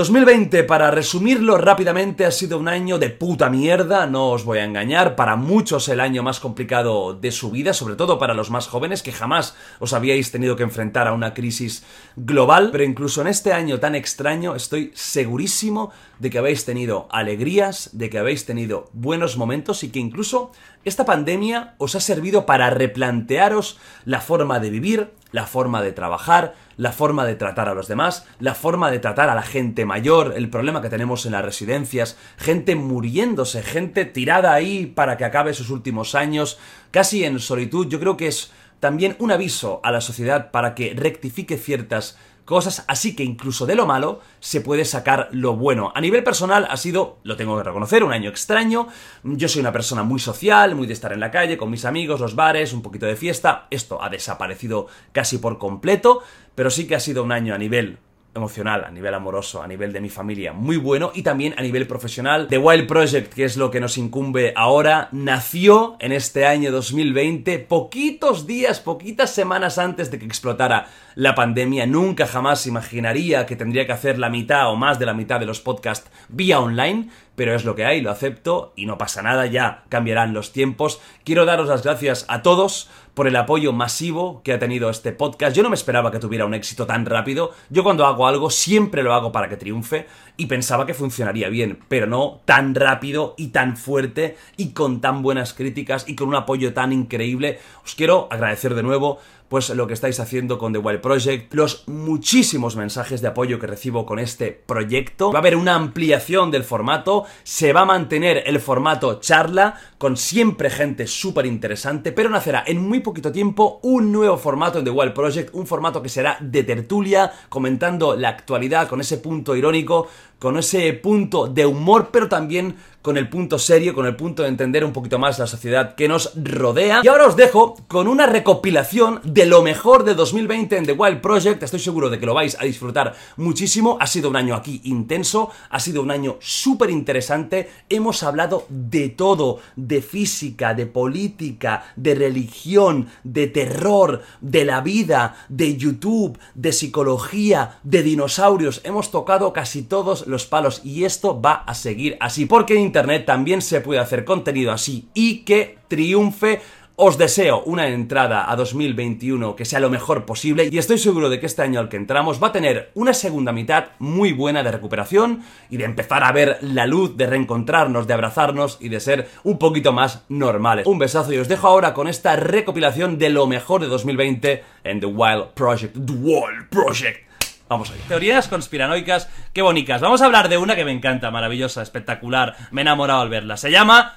2020, para resumirlo rápidamente, ha sido un año de puta mierda, no os voy a engañar, para muchos el año más complicado de su vida, sobre todo para los más jóvenes que jamás os habíais tenido que enfrentar a una crisis global, pero incluso en este año tan extraño estoy segurísimo de que habéis tenido alegrías, de que habéis tenido buenos momentos y que incluso esta pandemia os ha servido para replantearos la forma de vivir, la forma de trabajar, la forma de tratar a los demás, la forma de tratar a la gente mayor, el problema que tenemos en las residencias, gente muriéndose, gente tirada ahí para que acabe sus últimos años, casi en solitud. Yo creo que es también un aviso a la sociedad para que rectifique ciertas cosas, así que incluso de lo malo se puede sacar lo bueno. A nivel personal ha sido, lo tengo que reconocer, un año extraño. Yo soy una persona muy social, muy de estar en la calle, con mis amigos, los bares, un poquito de fiesta. Esto ha desaparecido casi por completo, pero sí que ha sido un año a nivel emocional, a nivel amoroso, a nivel de mi familia, muy bueno y también a nivel profesional. The Wild Project, que es lo que nos incumbe ahora, nació en este año 2020, poquitos días, poquitas semanas antes de que explotara la pandemia. Nunca jamás imaginaría que tendría que hacer la mitad o más de la mitad de los podcasts vía online, pero es lo que hay, lo acepto y no pasa nada, ya cambiarán los tiempos. Quiero daros las gracias a todos por el apoyo masivo que ha tenido este podcast. Yo no me esperaba que tuviera un éxito tan rápido. Yo cuando hago algo siempre lo hago para que triunfe y pensaba que funcionaría bien, pero no tan rápido y tan fuerte y con tan buenas críticas y con un apoyo tan increíble. Os quiero agradecer de nuevo pues lo que estáis haciendo con The Wild Project, los muchísimos mensajes de apoyo que recibo con este proyecto. Va a haber una ampliación del formato, se va a mantener el formato charla con siempre gente súper interesante, pero nacerá en muy poquito tiempo un nuevo formato en The Wild Project, un formato que será de tertulia, comentando la actualidad con ese punto irónico, con ese punto de humor, pero también con el punto serio, con el punto de entender un poquito más la sociedad que nos rodea. Y ahora os dejo con una recopilación de lo mejor de 2020 en The Wild Project. Estoy seguro de que lo vais a disfrutar muchísimo. Ha sido un año aquí intenso, ha sido un año súper interesante. Hemos hablado de todo, de física, de política, de religión, de terror, de la vida, de YouTube, de psicología, de dinosaurios. Hemos tocado casi todos los palos y esto va a seguir así, porque en Internet también se puede hacer contenido así y que triunfe os deseo una entrada a 2021 que sea lo mejor posible y estoy seguro de que este año al que entramos va a tener una segunda mitad muy buena de recuperación y de empezar a ver la luz, de reencontrarnos, de abrazarnos y de ser un poquito más normales. Un besazo y os dejo ahora con esta recopilación de lo mejor de 2020 en The Wild Project. The Wild Project. Vamos allá. Teorías conspiranoicas, qué bonitas. Vamos a hablar de una que me encanta, maravillosa, espectacular. Me he enamorado al verla. Se llama...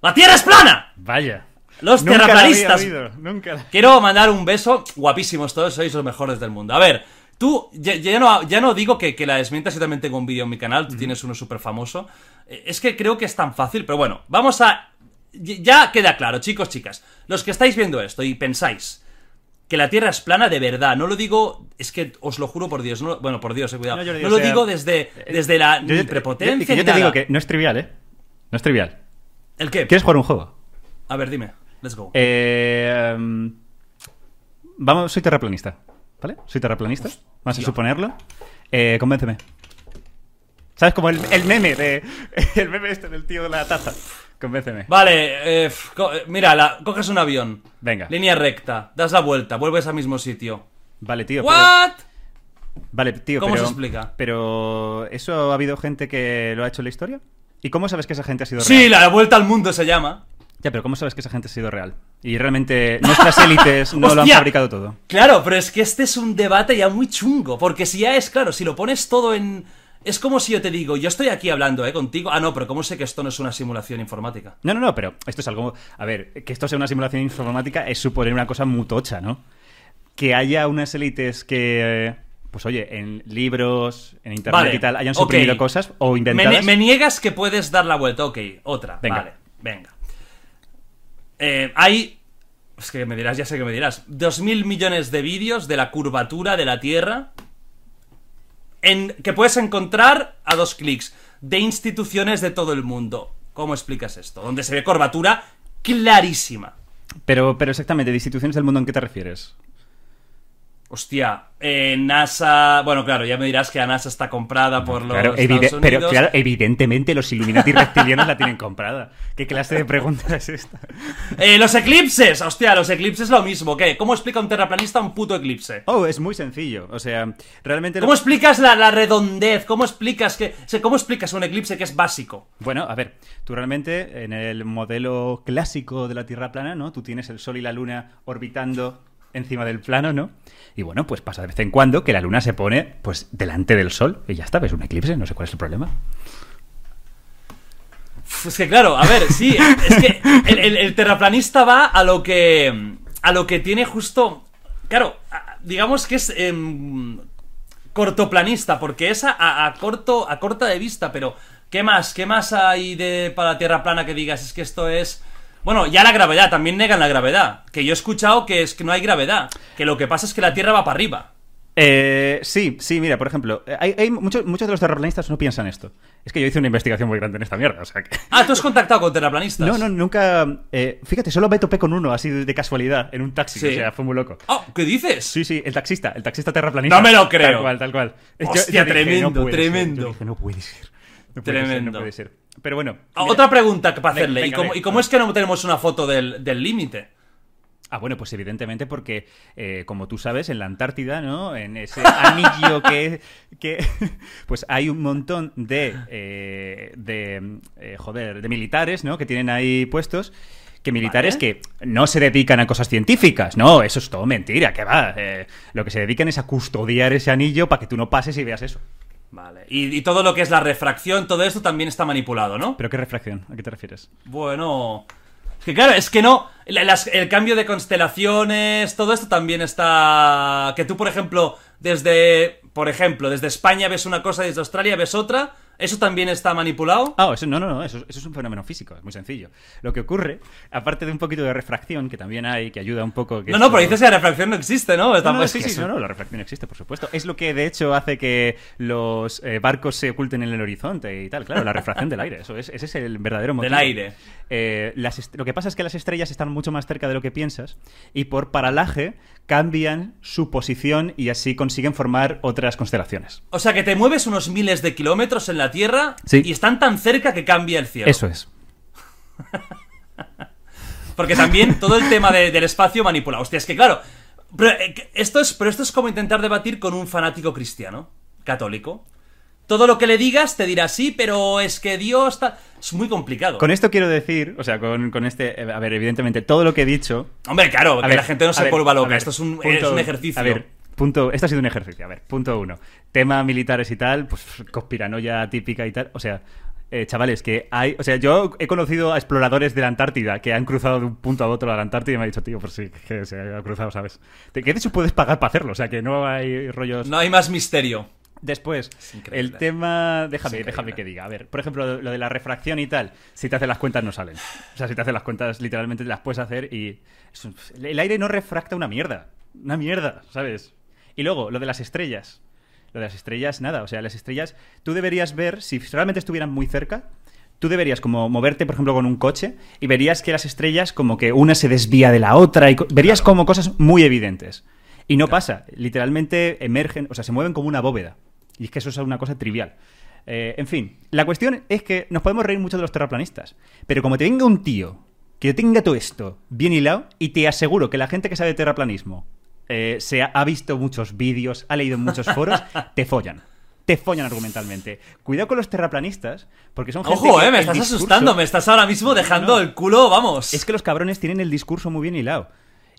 ¡La Tierra es plana! Vaya. Los Nunca la terraplanistas. había oído, nunca la- Quiero mandar un beso, guapísimos todos, sois los mejores del mundo. A ver, tú, ya, ya no, ya no digo que, que la desmientas, yo también tengo un vídeo en mi canal, tú tienes uno súper famoso. Eh, Es que creo que es tan fácil, pero bueno, vamos a... Ya queda claro, chicos, chicas, los que estáis viendo esto y pensáis que la Tierra es plana de verdad, no lo digo, es que os lo juro por Dios, no, bueno, por Dios, eh, cuidado, No, no, Jordi, o lo sea, digo desde, desde la Yo- yo- prepotencia. yo- yo te digo que no es trivial, ¿eh? No es trivial. ¿El qué? ¿Quieres jugar un juego? A ver, dime, let's go. Eh, em, vamos, soy terraplanista. ¿Vale? Soy terraplanista. Vamos a suponerlo. Eh, convénceme. ¿Sabes? Como el, el meme de. El meme este del tío de la taza. Convénceme. Vale, eh, co- eh, mira, la- coges un avión. Venga. Línea recta, das la vuelta, vuelves al mismo sitio. Vale, tío. pero- ¿What? Vale, tío, ¿Cómo pero, se explica? Pero. ¿Eso ha habido gente que lo ha hecho en la historia? ¿Y cómo sabes que esa gente ha sido Sí, real? la vuelta al mundo se llama. Ya, pero ¿cómo sabes que esa gente ha sido real? Y realmente nuestras élites no lo han Hostia. fabricado todo. Claro, pero es que este es un debate ya muy chungo. Porque si ya es, claro, si lo pones todo en. Es como si yo te digo, yo estoy aquí hablando, ¿eh? Contigo. Ah, no, pero ¿cómo sé que esto no es una simulación informática? No, no, no, pero esto es algo. A ver, que esto sea una simulación informática es suponer una cosa muy tocha, ¿no? que haya unas élites que, pues oye, en libros, en internet Vale, y tal, hayan suprimido cosas o Me, inventadas. me niegas que puedes dar la vuelta. Ok, otra. Venga. Vale, venga. Eh, hay. Es que me dirás, ya sé que me dirás. Dos mil millones de vídeos de la curvatura de la Tierra. Que puedes encontrar a dos clics. De instituciones de todo el mundo. ¿Cómo explicas esto? Donde se ve curvatura clarísima. Pero, pero exactamente, de instituciones del mundo, ¿en qué te refieres? Hostia, eh, NASA. Bueno, claro, ya me dirás que la NASA está comprada por los Claro, Estados evide- pero Unidos. claro, evidentemente los Illuminati reptilianos la tienen comprada. ¿Qué clase de pregunta es esta? Eh, los eclipses, hostia, los eclipses lo mismo. ¿Qué? ¿Cómo explica un terraplanista un puto eclipse? Oh, es muy sencillo. O sea, realmente... lo- ¿Cómo explicas la, la redondez? ¿Cómo explicas que, o sea, cómo explicas un eclipse que es básico? Bueno, a ver, tú realmente en el modelo clásico de la Tierra plana, ¿no? Tú tienes el Sol y la Luna orbitando encima del plano, ¿no? Y bueno, pues pasa de vez en cuando que la Luna se pone, pues, delante del Sol y ya está, ves un eclipse, no sé cuál es el problema. Es que claro, a ver, sí, es que el, terraplanista va a lo que a lo que tiene justo, claro, digamos que es em, cortoplanista, porque es a corto a corta de vista, pero ¿qué más? ¿Qué más hay de para la Tierra plana que digas es que esto es bueno, ya la gravedad, también negan la gravedad. Que yo he escuchado que es que no hay gravedad. Que lo que pasa es que la Tierra va para arriba. Eh, sí, sí, mira, por ejemplo, eh, hay, hay muchos, muchos de los terraplanistas no piensan esto. Es que yo hice una investigación muy grande en esta mierda, o sea que... Ah, tú has contactado con terraplanistas. No, no, nunca... eh, fíjate, solo me topé con uno así de, casualidad en un taxi, Sí. o sea, fue muy loco. Oh, ¿qué dices? Sí, sí, el taxista, el taxista terraplanista. No me lo creo. Tal cual, tal cual. Yo- Hostia, yo dije, tremendo, no puede ser. tremendo. Yo dije, no puede ser. No puede ser, Tremendo. no puede ser. Pero bueno. Ah, mira- Otra pregunta para hacerle. Venga, ¿Y, cómo, venga. ¿Y cómo es que no tenemos una foto del del límite? Ah, bueno, pues evidentemente porque, eh, como tú sabes, en la Antártida, ¿no? En ese anillo que... que pues hay un montón de... eh, de eh, joder, de militares, ¿no? Que tienen ahí puestos... Que militares Vale. que no se dedican a cosas científicas, no, eso es todo mentira, que va. eh, lo que se dedican es a custodiar ese anillo para que tú no pases y veas eso. Vale. Y, y todo lo que es la refracción, todo esto también está manipulado, ¿no? ¿Pero qué refracción? ¿A qué te refieres? Bueno. Es que claro, es que no. la- las- el cambio de constelaciones, todo esto también está. Que tú, por ejemplo, desde. Por ejemplo, desde España ves una cosa y desde Australia ves otra. ¿Eso también está manipulado? Ah, eso, no, no, no, eso, eso es un fenómeno físico, es muy sencillo. Lo que ocurre, aparte de un poquito de refracción, que también hay, que ayuda un poco... Que no, no, esto- pero dices que la refracción no existe, ¿no? No, no, sí, sí, eso- no, no, la refracción existe, por supuesto. Es lo que de hecho hace que los eh, barcos se oculten en el horizonte y tal. Claro, la refracción del aire, eso es, ese es el verdadero motivo. Del aire. Eh, las est- lo que pasa es que las estrellas están mucho más cerca de lo que piensas y por paralaje cambian su posición y así consiguen formar otras constelaciones. O sea, que te mueves unos miles de kilómetros en la Tierra Sí. y están tan cerca que cambia el cielo. Eso es. Porque también todo el tema de- del espacio manipula. Hostia, es que claro. pero, eh, esto, es, pero esto es como intentar debatir con un fanático cristiano, católico. Todo lo que le digas te dirá sí, pero es que Dios está. Es muy complicado. Con esto quiero decir, o sea, con, con este, eh, a ver, evidentemente, todo lo que he dicho Hombre, claro, A que ver, la gente no se ver, vuelva a loca. ver, Esto es un, punto- es un ejercicio. A ver, punto. Esto ha sido un ejercicio. A ver, punto uno. Tema militares y tal, pues conspiranoia típica y tal. O sea, eh, chavales, que hay. O sea, yo he conocido a exploradores de la Antártida que han cruzado de un punto a otro a la Antártida y me ha dicho, tío, pues sí, que se ha cruzado, ¿sabes? Que de hecho puedes pagar para hacerlo, o sea, que no hay rollos. No hay más misterio. Después, el tema. Déjame, déjame que diga. A ver, por ejemplo, lo de la refracción y tal. Si te haces las cuentas, no salen. O sea, si te haces las cuentas, literalmente te las puedes hacer y. El aire no refracta una mierda. Una mierda, ¿sabes? Y luego, lo de las estrellas. Lo de las estrellas, nada. O sea, las estrellas. Tú deberías ver, si realmente estuvieran muy cerca. Tú deberías como moverte, por ejemplo, con un coche y verías que las estrellas como que una se desvía de la otra y verías como cosas muy evidentes. Y no pasa, literalmente emergen, o sea, se mueven como una bóveda. Y es que eso es una cosa trivial. Eh, en fin, la cuestión es que nos podemos reír mucho de los terraplanistas, pero como te venga un tío que tenga todo esto bien hilado, y te aseguro que la gente que sabe de terraplanismo eh, se ha, ha visto muchos vídeos, ha leído en muchos foros, te follan. Te follan argumentalmente. Cuidado con los terraplanistas, porque son gente Ojo, que eh, me estás discurso- asustando. Me estás ahora mismo dejando no. el culo, vamos. es que los cabrones tienen el discurso muy bien hilado.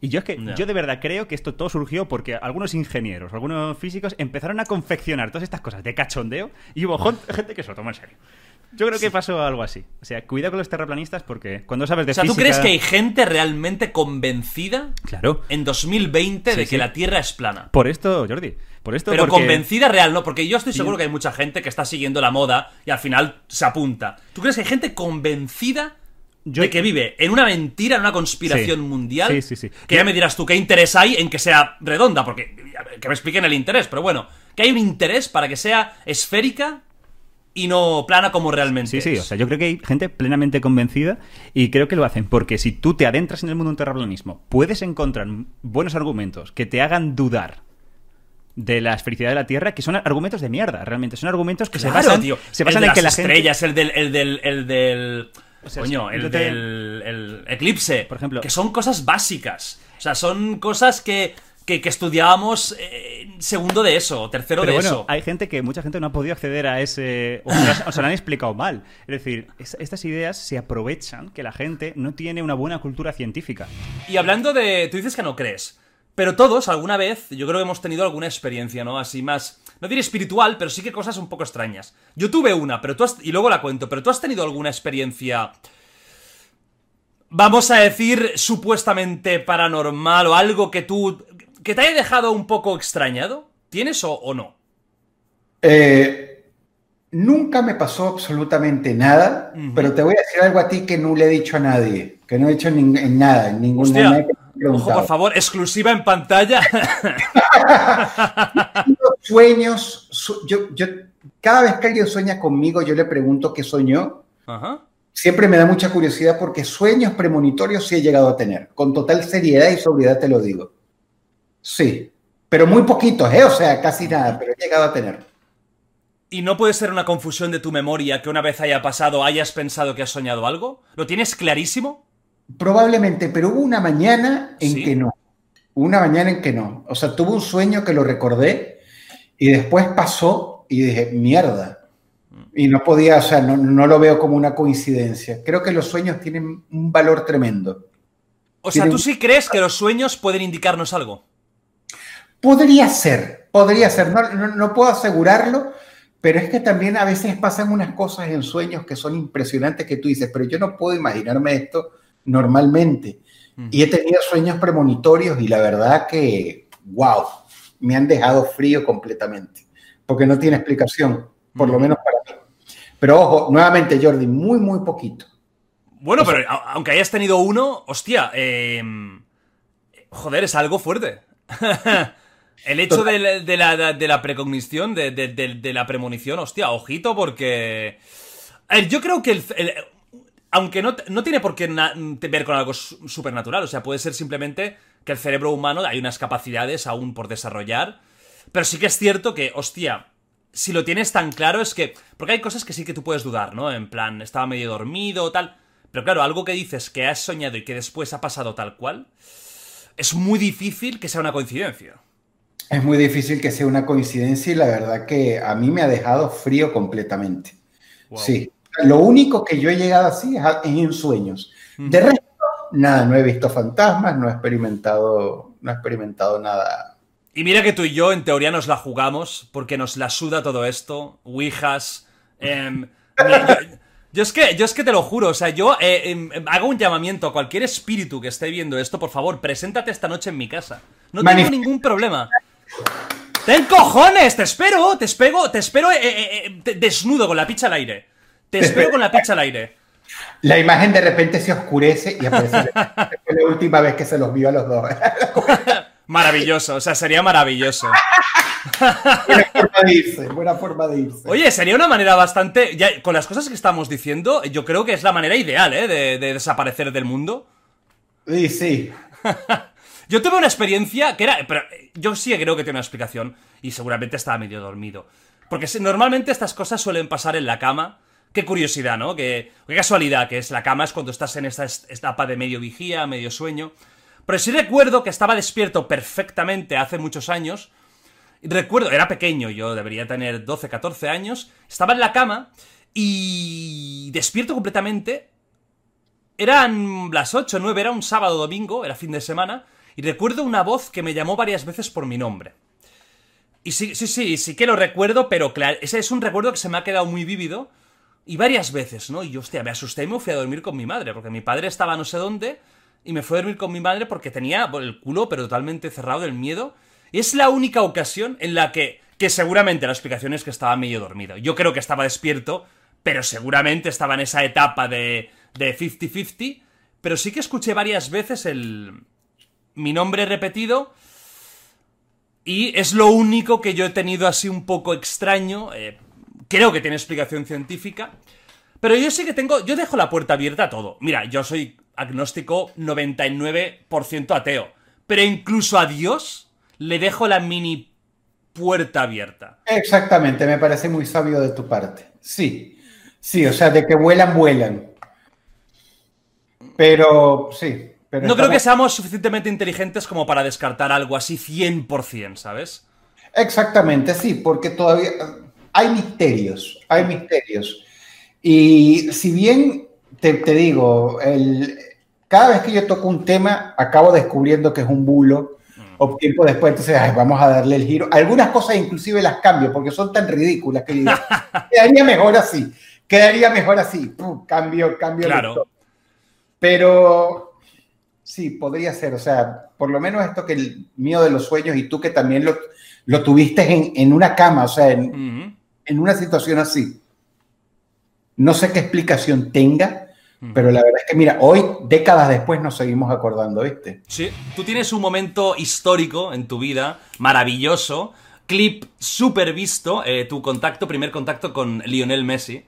Y yo es que yo de verdad creo que esto todo surgió porque algunos ingenieros, algunos físicos empezaron a confeccionar todas estas cosas de cachondeo y hubo jon- gente que se lo tomó en serio. Yo creo que pasó algo así. O sea, cuidado con los terraplanistas porque cuando sabes de O sea, ¿tú crees que hay gente realmente convencida Claro. en 2020 de que sí. la Tierra es plana? Por esto, Jordi. Por esto Pero porque- convencida real, ¿no? Porque yo estoy seguro que hay mucha gente que está siguiendo la moda y al final se apunta. ¿Tú crees que hay gente convencida Yo- de que vive en una mentira, en una conspiración Sí. mundial? Sí, sí, sí. Que ya me dirás tú qué interés hay en que sea redonda, porque que me expliquen el interés, pero bueno, que hay un interés para que sea esférica y no plana como realmente Sí, sí, es. o sea, yo creo que hay gente plenamente convencida y creo que lo hacen porque si tú te adentras en el mundo del terraplanismo, puedes encontrar buenos argumentos que te hagan dudar de la esfericidad de la Tierra, que son argumentos de mierda, realmente. Son argumentos que Claro, se basan, tío. se El basan de en las que la gente... estrellas, el del, el del, el del, sea, coño, el del el eclipse, Por ejemplo. que son cosas básicas, o sea, son cosas que, que, que estudiábamos eh, segundo de eso, tercero Pero de bueno, eso. hay gente que, mucha gente no ha podido acceder a ese... O se, las- o se lo han explicado mal. Es decir, es- estas ideas se aprovechan que la gente no tiene una buena cultura científica. Y hablando de, tú dices que no crees, pero todos alguna vez, yo creo que hemos tenido alguna experiencia, ¿no? Así más, no diré espiritual, pero sí que cosas un poco extrañas. Yo tuve una, pero tú has, y luego la cuento, pero tú has tenido alguna experiencia vamos a decir, supuestamente paranormal o algo que tú. Que te haya dejado un poco extrañado? ¿Tienes o, o no? Eh, nunca me pasó absolutamente nada, pero te voy a decir algo a ti que no le he dicho a nadie, que no he dicho en, en nada, en ningún haya ojo, por favor, exclusiva en pantalla. Sueños, su- yo, yo, cada vez que alguien sueña conmigo, yo le pregunto qué soñó. Ajá. Siempre me da mucha curiosidad porque sueños premonitorios sí he llegado a tener, con total seriedad y sobriedad te lo digo. Sí, pero muy poquitos, ¿eh? O sea, casi nada, pero he llegado a tener. ¿Y no puede ser una confusión de tu memoria que una vez haya pasado hayas pensado que has soñado algo? ¿Lo tienes clarísimo? Probablemente, pero hubo una mañana en Sí. que no. Hubo una mañana en que no. O sea, tuve un sueño que lo recordé y después pasó y dije, mierda. Y no podía, o sea, no, no lo veo como una coincidencia. Creo que los sueños tienen un valor tremendo. O sea, ¿tú sí crees que los sueños pueden indicarnos algo? Podría ser, podría ser, no, no, no puedo asegurarlo, pero es que también a veces pasan unas cosas en sueños que son impresionantes que tú dices, pero yo no puedo imaginarme esto normalmente. Y he tenido sueños premonitorios y la verdad que, wow, me han dejado frío completamente, porque no tiene explicación, por lo menos para mí. Pero ojo, nuevamente Jordi, muy, muy poquito. Bueno, pero a- aunque hayas tenido uno, hostia, eh, joder, es algo fuerte. El hecho de la, de la, de la precognición, de, de- la premonición, hostia, ojito, porque... Yo creo que el... el- aunque no, no tiene por qué ver con algo su- supernatural, o sea, puede ser simplemente que el cerebro humano hay unas capacidades aún por desarrollar, pero sí que es cierto que, hostia, si lo tienes tan claro es que... Porque hay cosas que sí que tú puedes dudar, ¿no? En plan, estaba medio dormido, tal... Pero claro, algo que dices que has soñado y que después ha pasado tal cual, es muy difícil que sea una coincidencia. Es muy difícil que sea una coincidencia y la verdad que a mí me ha dejado frío completamente. Wow. Sí, lo único que yo he llegado así es, a- es en sueños. De resto, nada, no he visto fantasmas, no he experimentado, no he experimentado nada. Y mira que tú y yo en teoría nos la jugamos porque nos la suda todo esto, ouijas. mira, yo, yo es que, yo es que te lo juro, o sea, yo eh, em, em, hago un llamamiento a cualquier espíritu que esté viendo esto, por favor, preséntate esta noche en mi casa. No tengo ningún problema. ¡Ten cojones! te espero, te espero, te espero eh, eh, eh, desnudo con la picha al aire. Te espero con la picha al aire. La imagen de repente se oscurece y aparece. Fue la última vez que se los vio a los dos. Maravilloso, o sea, sería maravilloso. buena forma de irse, buena forma de irse. Oye, sería una manera bastante. Ya, con las cosas que estamos diciendo, yo creo que es la manera ideal, ¿eh? De, de desaparecer del mundo. Sí, sí. Yo tuve una experiencia que era. Pero eh, yo sí creo que tiene una explicación. Y seguramente estaba medio dormido. Porque normalmente estas cosas suelen pasar en la cama. Qué curiosidad, ¿no? Qué, qué casualidad que es la cama, es cuando estás en esta es- etapa de medio vigía, medio sueño. Pero sí recuerdo que estaba despierto perfectamente hace muchos años. Recuerdo, era pequeño, yo debería tener 12, 14 años. Estaba en la cama y despierto completamente. Eran las 8, 9, era un sábado domingo, era fin de semana. Y recuerdo una voz que me llamó varias veces por mi nombre. Y sí, sí, sí, sí que lo recuerdo, pero claro, ese es un recuerdo que se me ha quedado muy vívido. Y varias veces, ¿no? Y yo, hostia, me asusté y me fui a dormir con mi madre, porque mi padre estaba no sé dónde, y me fui a dormir con mi madre porque tenía el culo, pero totalmente cerrado del miedo. Y es la única ocasión en la que, que seguramente la explicación es que estaba medio dormido. Yo creo que estaba despierto, pero seguramente estaba en esa etapa de, de 50-50. Pero sí que escuché varias veces el. Mi nombre repetido. Y es lo único que yo he tenido así un poco extraño. eh, creo que tiene explicación científica. Pero yo sí que tengo. Yo dejo la puerta abierta a todo. Mira, yo soy agnóstico 99% ateo. Pero incluso a Dios le dejo la mini puerta abierta. Exactamente, me parece muy sabio de tu parte. Sí, sí, o sea, de que vuelan, vuelan. Pero sí. Pero No creo que seamos suficientemente inteligentes como para descartar algo así 100%, ¿sabes? Exactamente, sí, porque todavía hay misterios, hay misterios. Y si bien te, te digo, el, cada vez que yo toco un tema, acabo descubriendo que es un bulo, o tiempo después, entonces ay, vamos a darle el giro. Algunas cosas inclusive las cambio porque son tan ridículas que digo, quedaría mejor así, quedaría mejor así. Pum, cambio, cambio. Claro. Pero sí, podría ser, o sea, por lo menos esto que el mío de los sueños y tú que también lo, lo tuviste en, en una cama, o sea, en, en una situación así. No sé qué explicación tenga, pero la verdad es que, mira, hoy, décadas después, nos seguimos acordando, ¿viste? Sí, tú tienes un momento histórico en tu vida, maravilloso, clip súper visto, eh, tu contacto, primer contacto con Lionel Messi.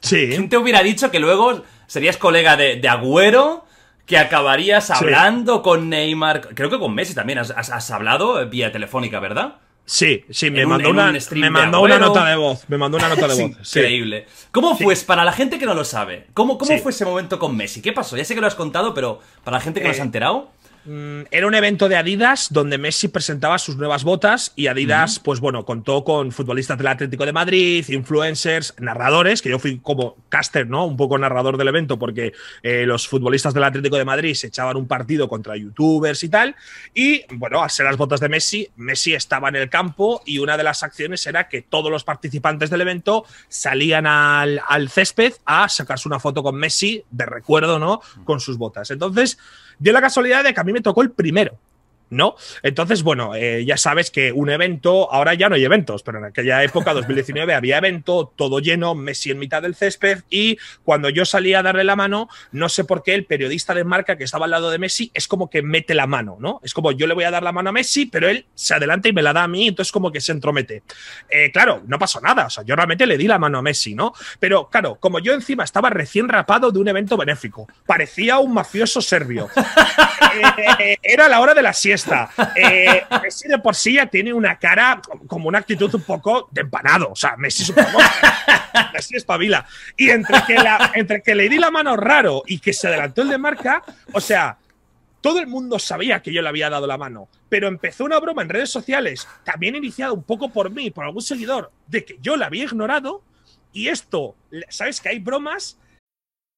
¿Quién Sí. te hubiera dicho que luego serías colega de, de Agüero, que acabarías hablando con Neymar? Creo que con Messi también has, has- has hablado vía telefónica, ¿verdad? Sí, sí, me un- mandó, una, un me mandó una nota de voz. Me mandó una nota de voz. sí. Increíble. ¿Cómo fue, para la gente que no lo sabe, cómo, cómo Sí. fue ese momento con Messi? ¿Qué pasó? Ya sé que lo has contado, pero para la gente que no Eh, se ha enterado, Era un evento de Adidas donde Messi presentaba sus nuevas botas y Adidas, pues bueno, contó con futbolistas del Atlético de Madrid, influencers, narradores, que yo fui como caster, ¿no? Un poco narrador del evento porque eh, los futbolistas del Atlético de Madrid se echaban un partido contra youtubers y tal. Y bueno, al ser las botas de Messi, Messi estaba en el campo y una de las acciones era que todos los participantes del evento salían al, al césped a sacarse una foto con Messi de recuerdo, ¿no? Con sus botas. Entonces, dio la casualidad de que a mí me tocó el primero. ¿No? Entonces, bueno, eh, ya sabes que un evento, ahora ya no hay eventos, pero en aquella época, 2019, había evento, todo lleno, Messi en mitad del césped, y cuando yo salí a darle la mano, no sé por qué el periodista de marca que estaba al lado de Messi es como que mete la mano, ¿no? Es como yo le voy a dar la mano a Messi, pero él se adelanta y me la da a mí, entonces como que se entromete. Eh, claro, no pasó nada, o sea, yo realmente le di la mano a Messi, ¿no? Pero claro, como yo encima estaba recién rapado de un evento benéfico, parecía un mafioso serbio. Eh, era la hora de la siesta. Eh, Messi de por sí ya tiene una cara como una actitud un poco de empanado. O sea, Messi es un poco. Messi espabila. Y entre que, la- entre que le di la mano raro y que se adelantó el de marca, o sea, todo el mundo sabía que yo le había dado la mano, pero empezó una broma en redes sociales, también iniciada un poco por mí, por algún seguidor, de que yo la había ignorado. Y esto, ¿sabes que hay bromas?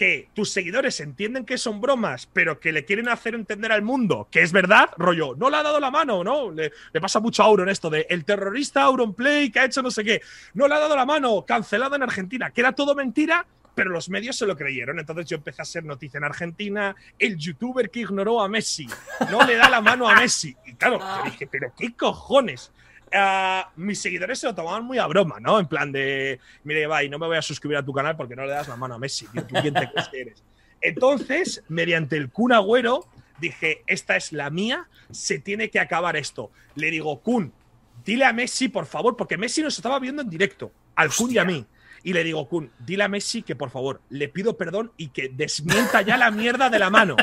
Que tus seguidores entienden que son bromas, pero que le quieren hacer entender al mundo que es verdad, rollo, no le ha dado la mano, ¿no? Le, le pasa mucho a Auron esto de el terrorista Auronplay que ha hecho no sé qué, no le ha dado la mano, cancelado en Argentina, que era todo mentira, pero los medios se lo creyeron. Entonces yo empecé a ser noticia en Argentina, el youtuber que ignoró a Messi, no le da la mano a Messi. Y claro, yo dije, pero qué cojones. Ah, mis seguidores se lo tomaban muy a broma, ¿no? En plan de, mire, Ibai, no me voy a suscribir a tu canal porque no le das la mano a Messi, tío. ¿Tú quién te eres? Entonces, mediante el Kun Agüero, dije, esta es la mía, se tiene que acabar esto. Le digo, Kun, dile a Messi, por favor, porque Messi nos estaba viendo en directo, al Kun y a mí. Y le digo, Kun, dile a Messi que por favor le pido perdón y que desmienta ya la mierda de la mano.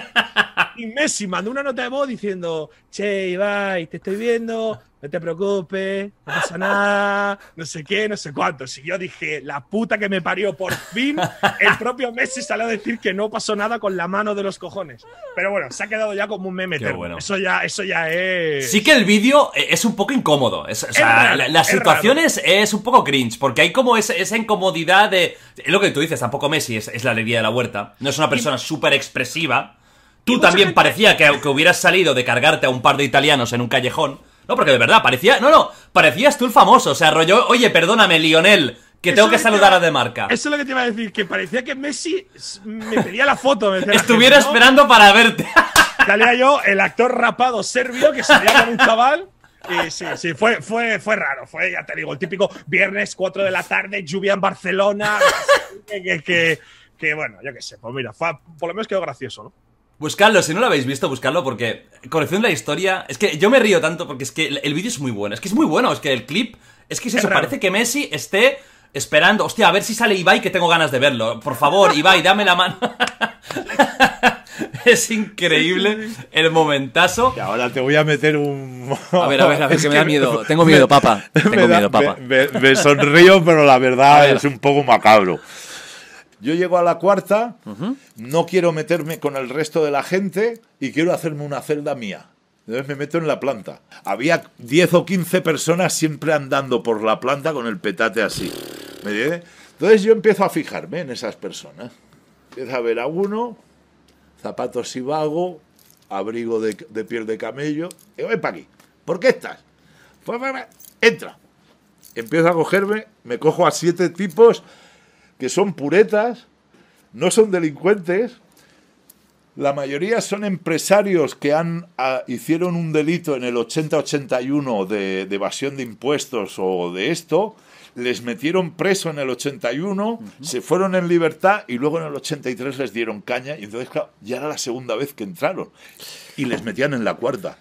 Y Messi mandó una nota de voz diciendo, che, Ibai, te estoy viendo, no te preocupes, no pasa nada, no sé qué, no sé cuánto. Y yo dije, la puta que me parió, por fin el propio Messi salió a decir que no pasó nada con la mano de los cojones. Pero bueno, se ha quedado ya como un meme bueno. Eso, ya, eso ya es... Sí que el vídeo es un poco incómodo. Es- o sea, raro, la, la es un poco cringe, porque hay como ese- esa incomodidad de... Es lo que tú dices, tampoco Messi es, es la alegría de la huerta. No es una persona súper expresiva. Tú también gente- parecía que, que hubieras salido de cargarte a un par de italianos en un callejón. No, porque de verdad, parecía... No, no, parecías tú el famoso. O sea, rollo, oye, perdóname, Lionel, que tengo que saludar a De Marca. Eso es lo que te iba a decir, que parecía que Messi me pedía la foto. me decía la Estuviera gente, ¿no? esperando para verte. Salía yo, el actor rapado serbio que salía con un chaval. Y sí, sí, fue, fue, fue raro. Fue, ya te digo, el típico viernes 4 de la tarde, lluvia en Barcelona. que, que, que- que, bueno, yo qué sé, pues mira, fue- por lo menos quedó gracioso, ¿no? Buscadlo, si no lo habéis visto, buscadlo porque conociendo la historia, es que yo me río tanto porque es que el, vídeo es muy bueno, es que es muy bueno, es que el clip, es que es Es eso, parece que Messi esté esperando, hostia, a ver si sale Ibai que tengo ganas de verlo, por favor, Ibai, dame la mano. es increíble el momentazo. Y ahora te voy a meter un. A ver, a ver, a ver, Es que me da miedo. Tengo miedo, papá. Tengo me da- miedo, papá. Me, me- me sonrío, pero la verdad ver. es un poco macabro. Yo llego a la cuarta, no quiero meterme con el resto de la gente y quiero hacerme una celda mía. Entonces me meto en la planta. Había 10 o 15 personas siempre andando por la planta con el petate así. ¿Me entiendes? Entonces yo empiezo a fijarme en esas personas. Empiezo a ver a uno, zapatos y vago, abrigo de, de piel de camello. Digo, ven para aquí. ¿Por qué estás? Pues, pues, pues, entra. Empiezo a cogerme, me cojo a siete tipos que son puretas, no son delincuentes. La mayoría son empresarios que han, ah, hicieron un delito en el 80-81 de, de evasión de impuestos o de esto, les metieron preso en el 81, se fueron en libertad y luego en el 83 les dieron caña y entonces, claro, ya era la segunda vez que entraron y les metían en la cuarta.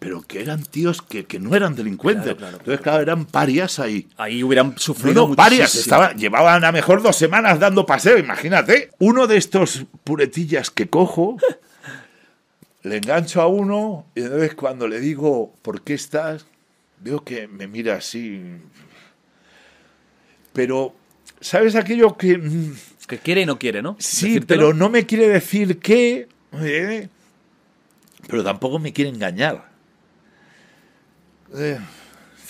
Pero que eran tíos que, que no eran delincuentes. Entonces, claro, eran parias ahí. Ahí hubieran sufrido no, parias. Estaba, llevaban a mejor dos semanas dando paseo, imagínate. Uno de estos puretillas que cojo, le engancho a uno y entonces cuando le digo, ¿por qué estás? Veo que me mira así. Pero, ¿sabes aquello que... mm, Que quiere y no quiere, ¿no? Sí, Decírtelo. pero no me quiere decir qué, ¿eh? pero tampoco me quiere engañar. Eh,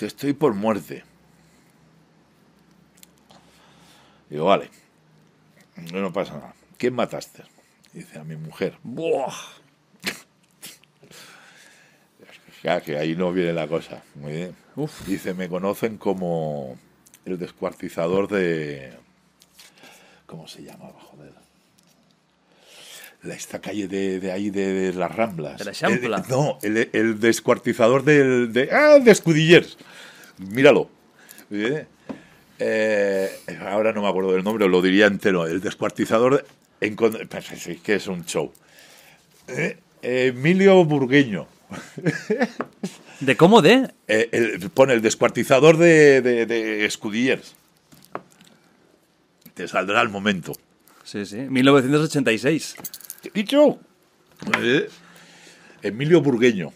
estoy por muerte. Digo, vale, no, pasa nada. ¿Quién mataste? Dice, a mi mujer. Buah. Ya, que ahí no viene la cosa. Muy bien. Dice, me conocen como el descuartizador de... ¿Cómo se llamaba, joder? La, esta calle de, de ahí, de, de las Ramblas. ¿De la Champla? El- no, el, el descuartizador del... De, ah, de Escudillers. Míralo. Bien. Eh, ahora no me acuerdo del nombre, lo diría entero. El descuartizador... de- en pues, sí, que es un show. Eh, Emilio Burgueño. ¿De cómo de? Eh, el- pone el descuartizador de, de, de Escudillers. Te saldrá al momento. Sí, sí. 1986. ¿Qué he dicho? Eh, Emilio Burgueño.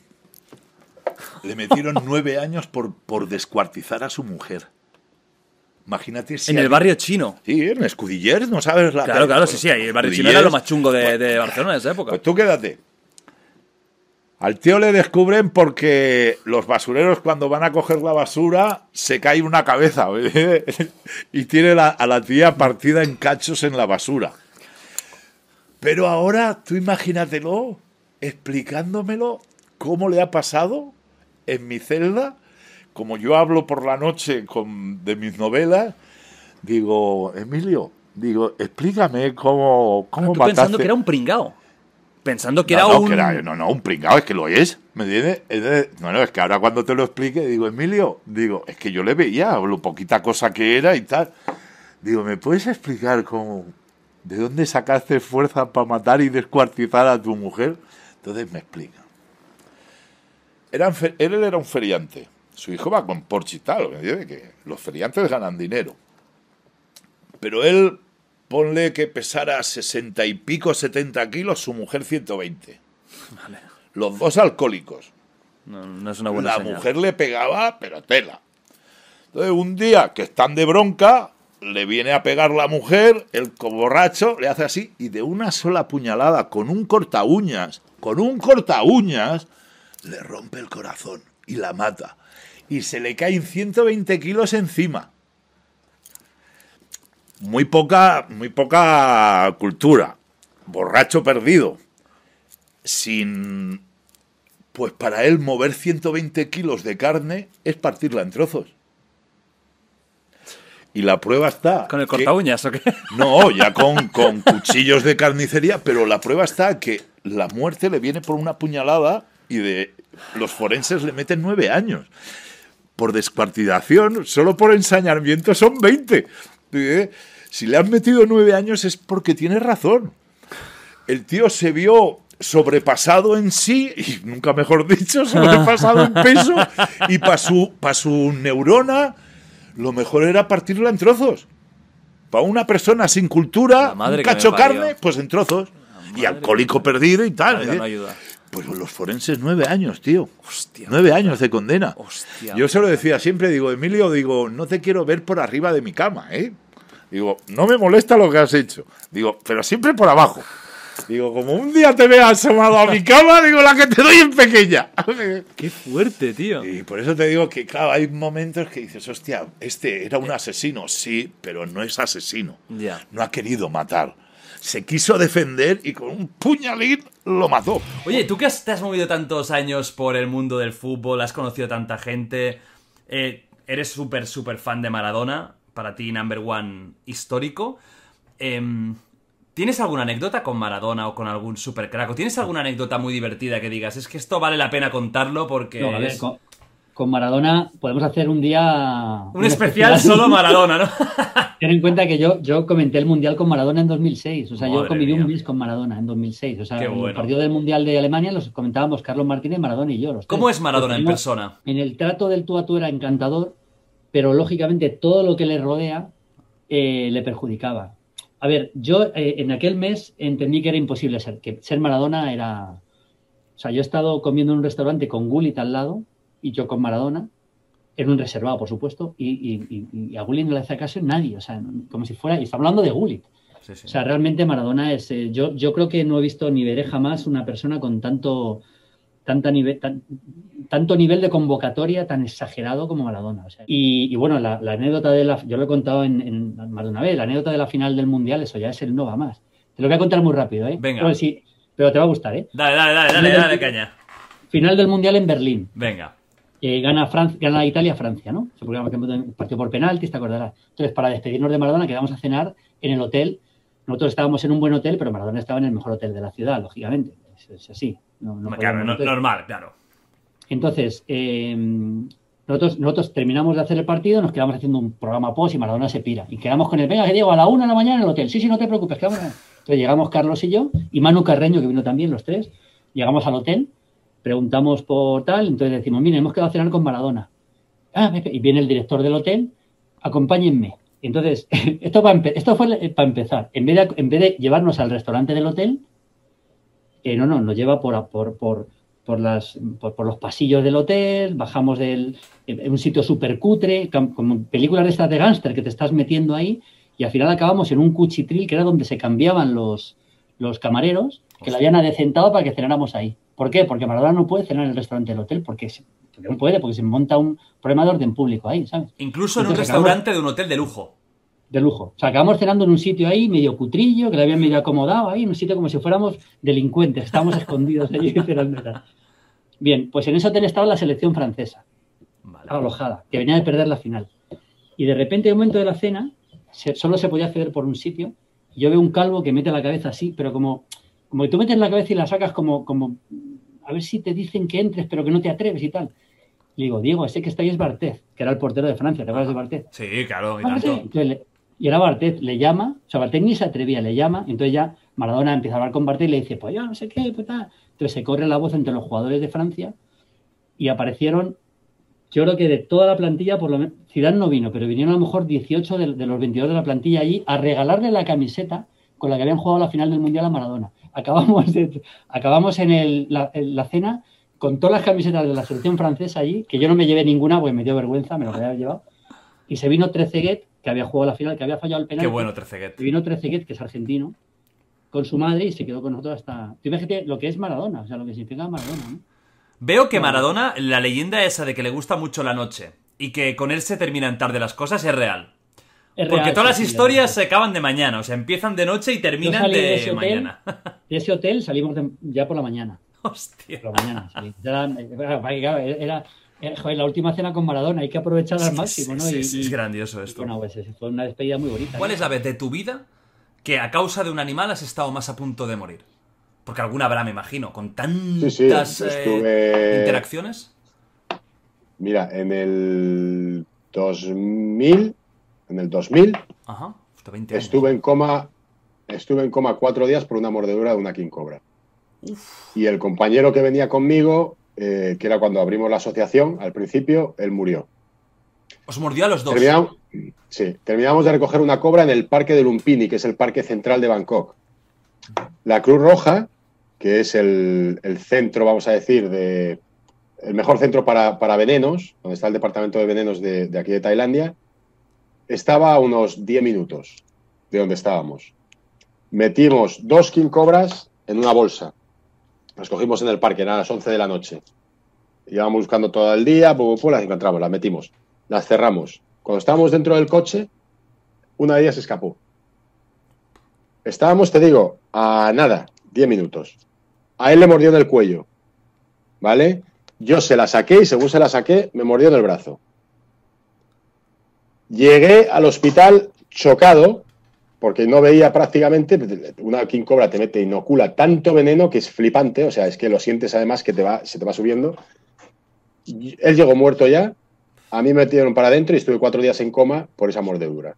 Le metieron nueve años por, por descuartizar a su mujer. Imagínate si En el hay- barrio chino. Sí, en Escudillers, ¿no sabes la Claro, claro, sí, sí. ahí El barrio chino era lo más chungo de, de Barcelona en esa época. Pues tú quédate. Al tío le descubren porque los basureros cuando van a coger la basura se cae una cabeza y tiene la- a la tía partida en cachos en la basura. Pero ahora tú imagínatelo explicándomelo cómo le ha pasado en mi celda, como yo hablo por la noche con, de mis novelas, digo, Emilio, digo, explícame cómo, cómo Tú pensando que era un pringao. Pensando que no, era no, un. que era- no, no, un pringao, es que lo es, ¿me entiendes? Es de- no, no, es que ahora cuando te lo explique, digo, Emilio, digo, es que yo le veía lo poquita cosa que era y tal. Digo, ¿me puedes explicar cómo, de dónde sacaste fuerza para matar y descuartizar a tu mujer? Entonces me explica. Eran fe- él era un feriante, su hijo va con Porsche y. Que los feriantes ganan dinero. Pero él, ponle que pesara 60 y pico, 70 kilos, su mujer 120. Los dos alcohólicos. No, no es una buena La señal. mujer le pegaba, pero tela. Entonces, un día que están de bronca, le viene a pegar la mujer, el borracho le hace así, y de una sola puñalada, con un corta uñas, con un corta uñas, le rompe el corazón y la mata. Y se le caen 120 kilos encima. Muy poca, muy poca cultura. Borracho perdido. Sin pues para él mover 120 kilos de carne es partirla en trozos. Y la prueba está. ¿Con el corta uñas o qué? No, ya con, con cuchillos de carnicería, pero la prueba está que la muerte le viene por una puñalada y de los forenses le meten nueve años. Por descuartización, solo por ensañamiento son 20. ¿Eh? Si le han metido nueve años es porque tiene razón. El tío se vio sobrepasado en sí, y nunca mejor dicho, sobrepasado en peso, y para su, pa' su neurona, lo mejor era partirla en trozos. Para una persona sin cultura, un cacho carne, pues en trozos. Y alcohólico perdido y tal. ¿eh? no ayuda. Pues los forenses, nueve años, tío. Hostia. Nueve años de condena. Hostia. Yo se lo decía siempre, digo, Emilio, digo, no te quiero ver por arriba de mi cama, ¿eh? Digo, no me molesta lo que has hecho. Digo, pero siempre por abajo. Digo, como un día te veas asomado a mi cama, digo, la que te doy en pequeña. Qué fuerte, tío. Y por eso te digo que, claro, hay momentos que dices, hostia, este era un asesino, sí, pero no es asesino. Ya. No ha querido matar. Se quiso defender y con un puñalín lo mató. Oye, tú que has- te has movido tantos años por el mundo del fútbol, has conocido tanta gente, eh, eres súper, súper fan de Maradona, para ti number one histórico. Em, ¿Tienes alguna anécdota con Maradona o con algún super crack? ¿O tienes alguna anécdota muy divertida que digas, es que esto vale la pena contarlo porque No, a ver, es con, con Maradona podemos hacer un día. un especial solo Maradona, ¿no? Ten en cuenta que yo, yo comenté el Mundial con Maradona en 2006. O sea, yo conviví mía. un mes con Maradona en 2006. O sea, Qué en el partido del Mundial de Alemania los comentábamos Carlos Martínez, Maradona y yo. los ¿Cómo tres. es Maradona en persona? En el trato del tú a tú era encantador, pero lógicamente todo lo que le rodea eh, le perjudicaba. A ver, yo eh, en aquel mes entendí que era imposible ser, que ser Maradona era... O sea, yo he estado comiendo en un restaurante con Gullit al lado y yo con Maradona, en un reservado, por supuesto, y, y- y- y a Gullit no le hacía caso nadie, o sea, como si fuera... Y estamos hablando de Gullit. Sí, sí. O sea, realmente Maradona es. eh, yo, yo creo que no he visto ni veré jamás una persona con tanto, tanta nivel, tan- tanto nivel de convocatoria tan exagerado como Maradona. o sea. y, y bueno, la, la anécdota de la. Yo lo he contado en, en- más de una vez, la anécdota de la final del Mundial, eso ya es el no va más. Te lo voy a contar muy rápido, ¿eh? Venga. Pero, sí, pero te va a gustar, ¿eh? Dale, dale, dale, dale, dale caña. Final del Mundial en Berlín. Venga. Eh, gana, Francia, gana Italia Francia, ¿no? Se programa que partió por penaltis, te acordarás. Entonces, para despedirnos de Maradona, quedamos a cenar en el hotel. Nosotros estábamos en un buen hotel, pero Maradona estaba en el mejor hotel de la ciudad, lógicamente. Es, es así. No, no Claro, podemos- no- normal, claro. entonces, eh, nosotros, nosotros terminamos de hacer el partido, nos quedamos haciendo un programa post y Maradona se pira. Y quedamos con el, venga, que Diego, a la una de la mañana en el hotel. Sí, sí, no te preocupes, quedamos. Entonces llegamos Carlos y yo, y Manu Carreño, que vino también, los tres. Llegamos al hotel, preguntamos por tal, entonces decimos, mire, hemos quedado a cenar con Maradona. Ah, y viene el director del hotel, acompáñenme. Entonces, esto, va esto fue para empezar. En vez, de, en vez de llevarnos al restaurante del hotel, eh, no, no, nos lleva por, por, por, por, las, por, por los pasillos del hotel, bajamos del, en un sitio súper cutre, como películas de estas de gángster que te estás metiendo ahí, y al final acabamos en un cuchitril que era donde se cambiaban los, los camareros, que lo habían adecentado para que cenáramos ahí. ¿Por qué? Porque Maradona no puede cenar en el restaurante del hotel, porque, se- no puede, porque se monta un problema de orden público ahí, ¿sabes? Incluso en un acabamos- restaurante de un hotel de lujo. De lujo. O sea, acabamos cenando en un sitio ahí, medio cutrillo, que le habían medio acomodado ahí, en un sitio como si fuéramos delincuentes, estábamos escondidos allí cenando. Bien, pues en ese hotel estaba la selección francesa, Vale. alojada, que venía de perder la final. Y de repente, en un momento de la cena, se- solo se podía acceder por un sitio, y yo veo un calvo que mete la cabeza así, pero como, como que tú metes la cabeza y la sacas como, como, a ver si te dicen que entres, pero que no te atreves y tal. Le digo, Diego, ese que está ahí es Barthez, que era el portero de Francia, ¿te acuerdas de Barthez? Sí, claro, y tanto. Entonces y era Bartet, le llama, o sea, Bartet ni se atrevía, le llama, entonces ya Maradona empieza a hablar con Bartet y le dice, pues yo no sé qué, pues tal. Entonces se corre la voz entre los jugadores de Francia y aparecieron, yo creo que de toda la plantilla, por lo menos, Zidane no vino, pero vinieron a lo mejor 18 de, los 22 de la plantilla allí a regalarle la camiseta con la que habían jugado la final del Mundial a Maradona. acabamos, acabamos en, la, en la cena con todas las camisetas de la selección francesa allí, que yo no me llevé ninguna porque me dio vergüenza, me lo había llevado. Y se vino Trezeguet, que había jugado la final, que había fallado el penal. Qué bueno, Trezeguet. Y vino Trezeguet, que es argentino, con su madre y se quedó con nosotros hasta. Tú imagínate lo que es Maradona, o sea, lo que significa Maradona, ¿no? Veo que Maradona, la leyenda esa de que le gusta mucho la noche y que con él se terminan tarde las cosas es real. Es Porque real, todas las sí, historias se acaban de mañana, o sea, empiezan de noche y terminan de de, ese hotel, mañana. de ese hotel salimos de- ya por la mañana. Hostia. Por la mañana, sí. Era, era- era- era- joder, la última cena con Maradona, hay que aprovechar al máximo, ¿no? Sí, Y- sí, y- es grandioso esto. Bueno, pues fue una despedida muy bonita. ¿Cuál ¿no? es la vez de tu vida que a causa de un animal has estado más a punto de morir? Porque alguna habrá, me imagino, con tantas Sí, sí, eh, interacciones. Mira, en el 2000, en el 2000, Ajá. Hostia, 20 años. estuve en coma, estuve en coma cuatro días por una mordedura de una king cobra. Y el compañero que venía conmigo, eh, que era cuando abrimos la asociación, al principio, él murió. Os mordió a los dos. Terminamos, sí, terminamos de recoger una cobra en el parque de Lumpini, que es el parque central de Bangkok. La Cruz Roja, que es el, el centro, vamos a decir, de el mejor centro para, para venenos, donde está el departamento de venenos de, de aquí de Tailandia, estaba a unos 10 minutos de donde estábamos. Metimos dos king cobras en una bolsa. Las cogimos en el parque, eran las 11 de la noche. Íbamos buscando todo el día, pum, las encontramos, las metimos, las cerramos. Cuando estábamos dentro del coche, una de ellas escapó. Estábamos, te digo, a nada, 10 minutos. A él le mordió en el cuello, ¿vale? Yo se la saqué y según se la saqué, me mordió en el brazo. Llegué al hospital chocado porque no veía prácticamente, una king cobra te mete, inocula tanto veneno que es flipante, o sea, es que lo sientes además que te va, se te va subiendo. Él llegó muerto ya, a mí me metieron para adentro y estuve cuatro días en coma por esa mordedura.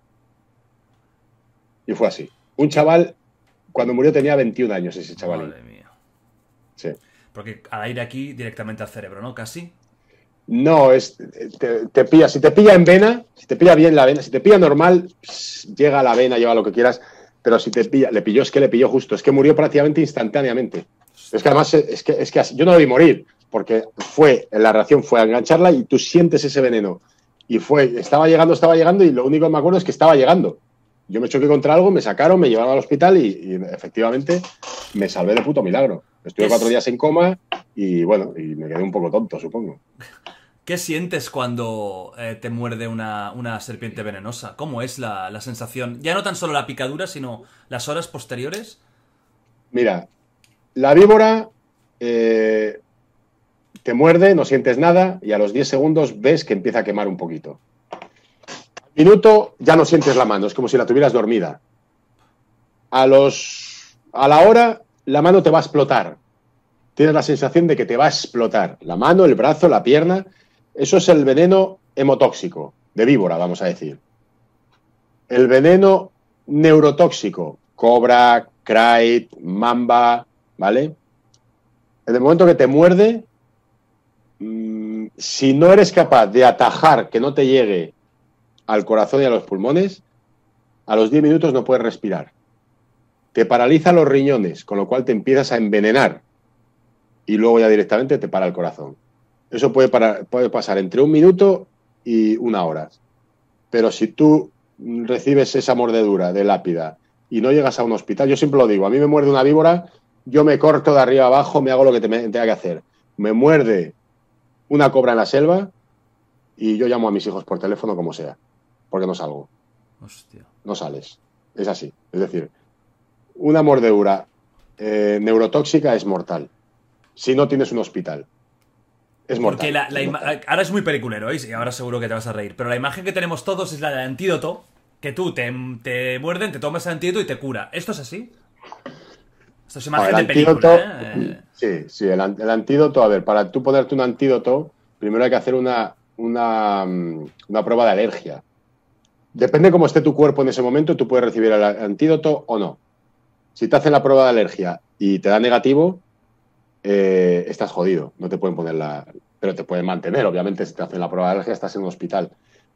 Y fue así. Un chaval, cuando murió tenía 21 años ese chaval. Madre mía. Sí. Porque al aire aquí directamente al cerebro, ¿no? Casi. No, es, te, te pilla, si te pilla en vena, si te pilla bien la vena, si te pilla normal, llega a la vena, lleva lo que quieras, pero si te pilla, le pilló, es que le pilló justo, es que murió prácticamente instantáneamente. Es que además, es que, es que yo no lo vi morir, porque fue, la reacción fue a engancharla y tú sientes ese veneno. Y fue, estaba llegando, estaba llegando, y lo único que me acuerdo es que estaba llegando. Yo me choqué contra algo, me sacaron, me llevaron al hospital y, y efectivamente me salvé de puto milagro. Estuve Es- cuatro días en coma y bueno, y me quedé un poco tonto, supongo. ¿Qué sientes cuando eh, te muerde una, una serpiente venenosa? ¿Cómo es la, la sensación? Ya no tan solo la picadura, sino las horas posteriores. Mira, la víbora eh, te muerde, no sientes nada y a los 10 segundos ves que empieza a quemar un poquito. Al minuto ya no sientes la mano, es como si la tuvieras dormida. A, los, a la hora la mano te va a explotar. Tienes la sensación de que te va a explotar. La mano, el brazo, la pierna. Eso es el veneno hemotóxico, de víbora, vamos a decir. El veneno neurotóxico, cobra, Krait, mamba, ¿vale? En el momento que te muerde, mm, si no eres capaz de atajar que no te llegue al corazón y a los pulmones, a los 10 minutos no puedes respirar. Te paraliza los riñones, con lo cual te empiezas a envenenar y luego ya directamente te para el corazón. Eso puede, pasar entre un minuto y una hora. Pero si tú recibes esa mordedura de lápida y no llegas a un hospital, yo siempre lo digo, a mí me muerde una víbora, yo me corto de arriba abajo, me hago lo que tenga que hacer. Me muerde una cobra en la selva y yo llamo a mis hijos por teléfono como sea, porque no salgo, Hostia. no sales. Es así. Es decir, una mordedura eh, neurotóxica es mortal. Si no tienes un hospital. Es mortal. Porque la, la es ima- mortal. ahora es muy peliculero, ¿eh? y ahora seguro que te vas a reír. Pero la imagen que tenemos todos es la del antídoto. Que tú te, te muerden, te tomas el antídoto y te cura. ¿Esto es así? Esto es imagen de el película, antídoto- ¿eh? Sí, sí, el, el antídoto, a ver, para tú ponerte un antídoto, primero hay que hacer una, una, mm, una prueba de alergia. Depende cómo esté tu cuerpo en ese momento, tú puedes recibir el antídoto o no. Si te hacen la prueba de alergia y te da negativo, eh, estás jodido. No te pueden poner la. Pero te pueden mantener, obviamente, si te hacen la prueba de alergia, estás en un hospital.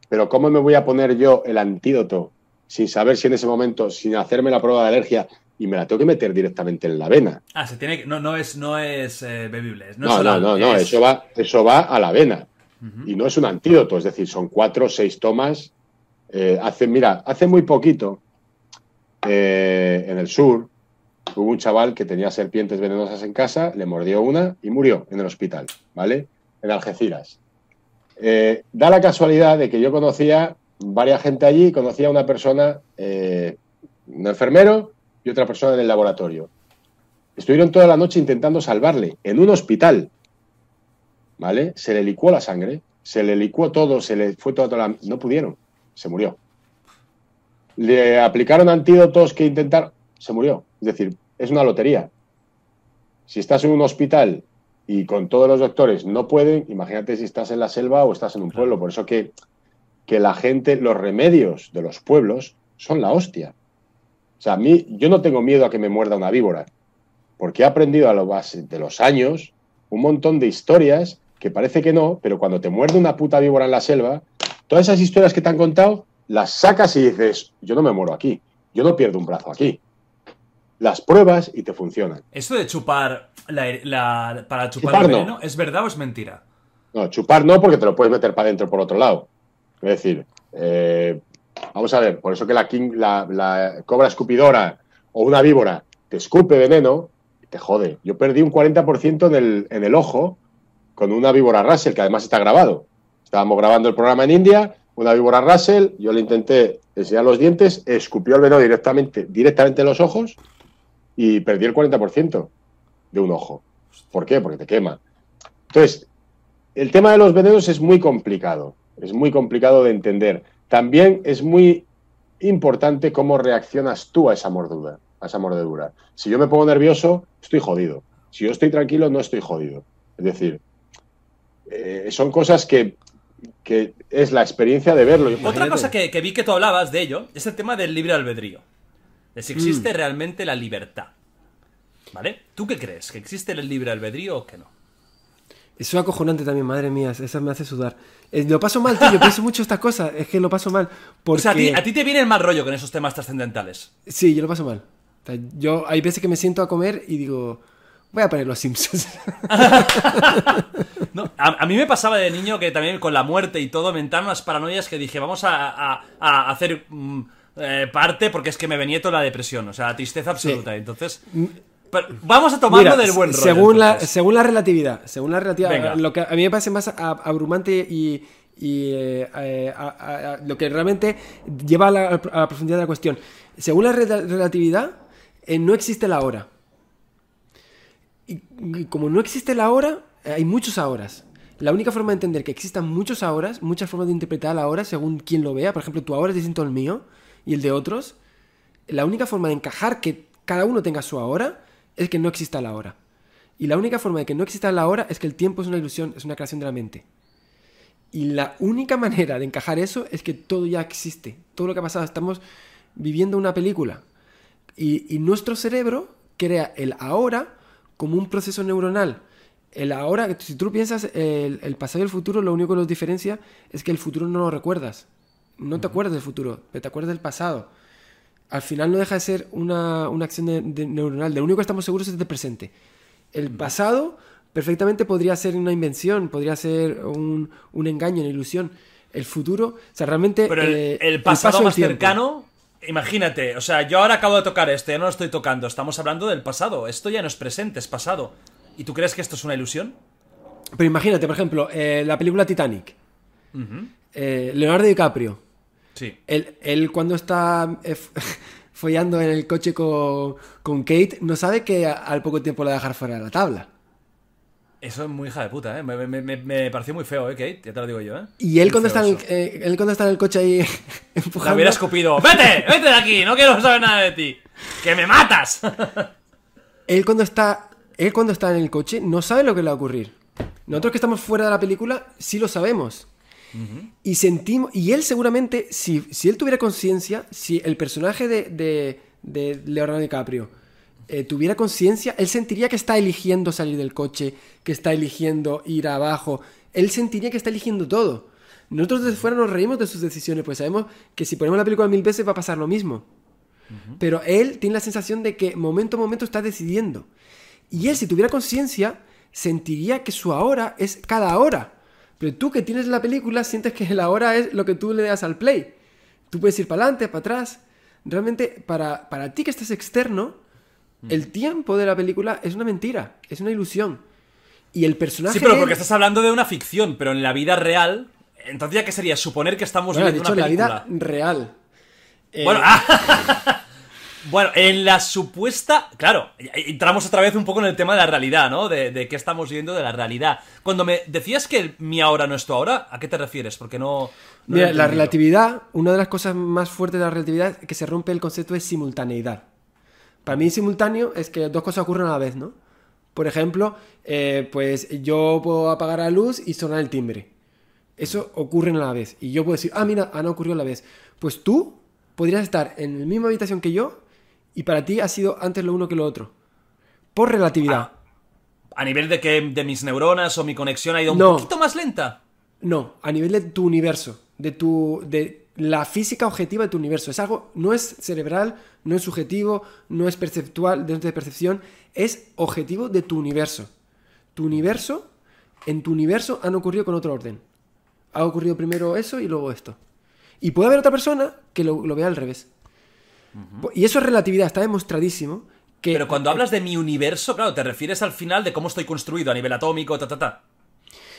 Pero ¿cómo me voy a poner yo el antídoto sin saber si en ese momento, sin hacerme la prueba de alergia, y me la tengo que meter directamente en la vena. Ah, se tiene que. No, no es, no es eh, bebible. No, No, es no, no, no, es- eso va, eso va a la vena. Y no es un antídoto, es decir, son cuatro o seis tomas. Eh, hace, mira, hace muy poquito, eh, en el sur, hubo un chaval que tenía serpientes venenosas en casa, le mordió una y murió en el hospital, ¿vale? En Algeciras. Eh, da la casualidad de que yo conocía varias gente allí, conocía a una persona, eh, un enfermero y otra persona en el laboratorio. Estuvieron toda la noche intentando salvarle en un hospital, ¿vale? Se le licuó la sangre, se le licuó todo, se le fue toda la... No pudieron, se murió. Le aplicaron antídotos que intentaron, se murió. Es decir, es una lotería. Si estás en un hospital y con todos los doctores no pueden, imagínate si estás en la selva o estás en un pueblo. Por eso que, que la gente, los remedios de los pueblos son la hostia. O sea, a mí, yo no tengo miedo a que me muerda una víbora, porque he aprendido a lo base de los años un montón de historias que parece que no, pero cuando te muerde una puta víbora en la selva, todas esas historias que te han contado, las sacas y dices, yo no me muero aquí, yo no pierdo un brazo aquí. Las pruebas y te funcionan. Esto de chupar la, la- para chupar, Chupar el no. veneno, ¿es verdad o es mentira? No, chupar no, porque te lo puedes meter para adentro por otro lado. Es decir, eh, vamos a ver, por eso que la, king- la, la cobra escupidora o una víbora te escupe veneno, te jode. Yo perdí un 40% en el, en el ojo con una víbora Russell, que además está grabado. Estábamos grabando el programa en India, una víbora Russell, yo le intenté enseñar los dientes, escupió el veneno directamente, directamente en los ojos y perdí el 40% de un ojo. ¿Por qué? Porque te quema. Entonces, el tema de los venenos es muy complicado, es muy complicado de entender. También es muy importante cómo reaccionas tú a esa mordedura, a esa mordedura. Si yo me pongo nervioso, estoy jodido. Si yo estoy tranquilo, no estoy jodido. Es decir, eh, son cosas que, que es la experiencia de verlo. Otra cosa que, que vi que tú hablabas de ello es el tema del libre albedrío. De si Mm. existe realmente la libertad. ¿Vale? ¿Tú qué crees? ¿Que existe el libre albedrío o que no? Eso es acojonante también, madre mía, esa me hace sudar. Eh, lo paso mal, tío, yo pienso mucho estas cosas, es que lo paso mal. Porque... O sea, a ti, a ti te viene el mal rollo con esos temas trascendentales. Sí, yo lo paso mal. O sea, yo hay veces que me siento a comer y digo, voy a poner los Simpsons. No, a, a mí me pasaba de niño que también con la muerte y todo me entraron unas paranoias que dije, vamos a, a- a hacer mm, eh, parte porque es que me venía toda la depresión, o sea, la tristeza absoluta. Entonces, pero vamos a tomarlo Mira, del buen rollo. Según la, según la relatividad, según la relatividad, Venga. lo que a mí me parece más abrumante y, y, eh, a- a- a- lo que realmente lleva a la, a la profundidad de la cuestión. Según la rela- relatividad, eh, no existe la hora. Y, y como no existe la hora, eh, hay muchos ahoras. La única forma de entender que existan muchos ahoras, muchas formas de interpretar la hora según quien lo vea, por ejemplo, tu ahora es distinto al mío y el de otros, la única forma de encajar que cada uno tenga su ahora es que no exista la hora. Y la única forma de que no exista la hora es que el tiempo es una ilusión, es una creación de la mente. Y la única manera de encajar eso es que todo ya existe. Todo lo que ha pasado, estamos viviendo una película. Y, nuestro cerebro crea el ahora como un proceso neuronal. El ahora, si tú piensas, el, el pasado y el futuro, lo único que los diferencia es que el futuro no lo recuerdas. No te acuerdas del futuro, pero te acuerdas del pasado. Al final no deja de ser una, una acción de- de neuronal. De lo único que estamos seguros es del presente. El pasado perfectamente podría ser una invención, podría ser un, un engaño, una ilusión. El futuro, o sea, realmente... Pero el, eh, el pasado más cercano, imagínate, o sea, yo ahora acabo de tocar esto, ya no lo estoy tocando, estamos hablando del pasado, esto ya no es presente, es pasado. ¿Y tú crees que esto es una ilusión? Pero imagínate, por ejemplo, eh, la película Titanic. Eh, Leonardo DiCaprio. Sí. Él, él cuando está eh, follando en el coche con, con Kate, no sabe que al poco tiempo la va a dejar fuera de la tabla. Eso es muy hija de puta, ¿eh? Me, me- me- me pareció muy feo, ¿eh, Kate? Ya te lo digo yo, ¿eh? Y él cuando, está en eh, él cuando está en el coche ahí La empujando... hubiera escupido. ¡Vete! ¡Vete de aquí! No quiero saber nada de ti. ¡Que me matas! Él cuando está él cuando está en el coche no sabe lo que le va a ocurrir. Nosotros que estamos fuera de la película sí lo sabemos. Y sentimos. Y él seguramente, si, si él tuviera conciencia, si el personaje de, de, de Leonardo DiCaprio eh, tuviera conciencia, él sentiría que está eligiendo salir del coche, que está eligiendo ir abajo. Él sentiría que está eligiendo todo. Nosotros desde fuera nos reímos de sus decisiones, pues sabemos que si ponemos la película mil veces va a pasar lo mismo. Pero él tiene la sensación de que momento a momento está decidiendo. Y él, si tuviera conciencia, sentiría que su ahora es cada hora. Pero tú que tienes la película, sientes que la hora es lo que tú le das al play. Tú puedes ir para adelante, para atrás. Realmente, para, para ti que estás externo, el tiempo de la película es una mentira, es una ilusión. Y el personaje. Sí, pero él- porque estás hablando de una ficción, pero en la vida real. Entonces, ¿ya qué sería? Suponer que estamos Bueno, he viendo dicho una la película. vida real. Eh, Bueno, ah, bueno, en la supuesta. Claro, entramos otra vez un poco en el tema de la realidad, ¿no? De, de qué estamos viendo de la realidad. Cuando me decías que mi ahora no es tu ahora, ¿a qué te refieres? Porque no. Mira, la relatividad, una de las cosas más fuertes de la relatividad es que se rompe el concepto de simultaneidad. Para mí simultáneo es que dos cosas ocurren a la vez, ¿no? Por ejemplo, eh, pues yo puedo apagar la luz y sonar el timbre. Eso ocurre a la vez. Y yo puedo decir, ah, mira, ah, no ocurrió a la vez. Pues tú podrías estar en la misma habitación que yo y para ti ha sido antes lo uno que lo otro. Por relatividad. A nivel de que de mis neuronas o mi conexión ha ido un poquito más lenta. No, a nivel de tu universo, de tu de la física objetiva de tu universo. Es algo no es cerebral, no es subjetivo, no es perceptual, dentro de percepción, es objetivo de tu universo. Tu universo, en tu universo han ocurrido con otro orden. Ha ocurrido primero eso y luego esto. Y puede haber otra persona que lo, lo vea al revés. Y eso es relatividad, está demostradísimo que Pero cuando hablas de mi universo, claro, te refieres al final de cómo estoy construido a nivel atómico, ta, ta, ta.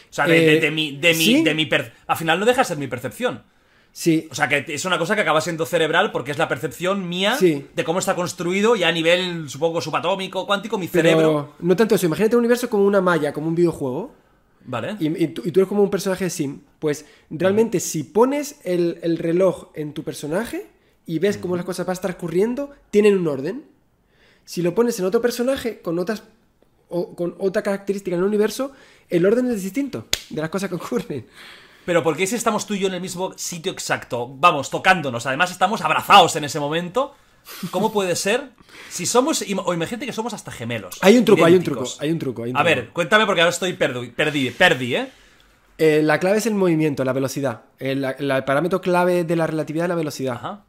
O sea, de, de- Eh, de mi. De mi, ¿sí? de mi per- Al final no deja de ser mi percepción. Sí. O sea, que es una cosa que acaba siendo cerebral porque es la percepción mía Sí. de cómo está construido y a nivel, supongo, subatómico, cuántico, mi pero cerebro. no tanto eso, imagínate un universo como una malla, como un videojuego. Vale. Y, y tú, y tú eres como un personaje de Sim. Pues realmente, si pones el, el reloj en tu personaje y ves cómo las cosas van a estar ocurriendo, tienen un orden. Si lo pones en otro personaje con otras o con otra característica en el universo, el orden es distinto de las cosas que ocurren. Pero ¿por qué si estamos tú y yo en el mismo sitio exacto? Vamos, tocándonos. Además, estamos abrazados en ese momento. ¿Cómo puede ser? Si somos. O imagínate que somos hasta gemelos. Hay un truco, hay un truco, hay un truco. hay un A ver, cuéntame porque ahora estoy perdi, perdí, perdí, ¿eh? Eh, la clave es el movimiento, la velocidad. El, la- el parámetro clave de la relatividad es la velocidad. Ajá.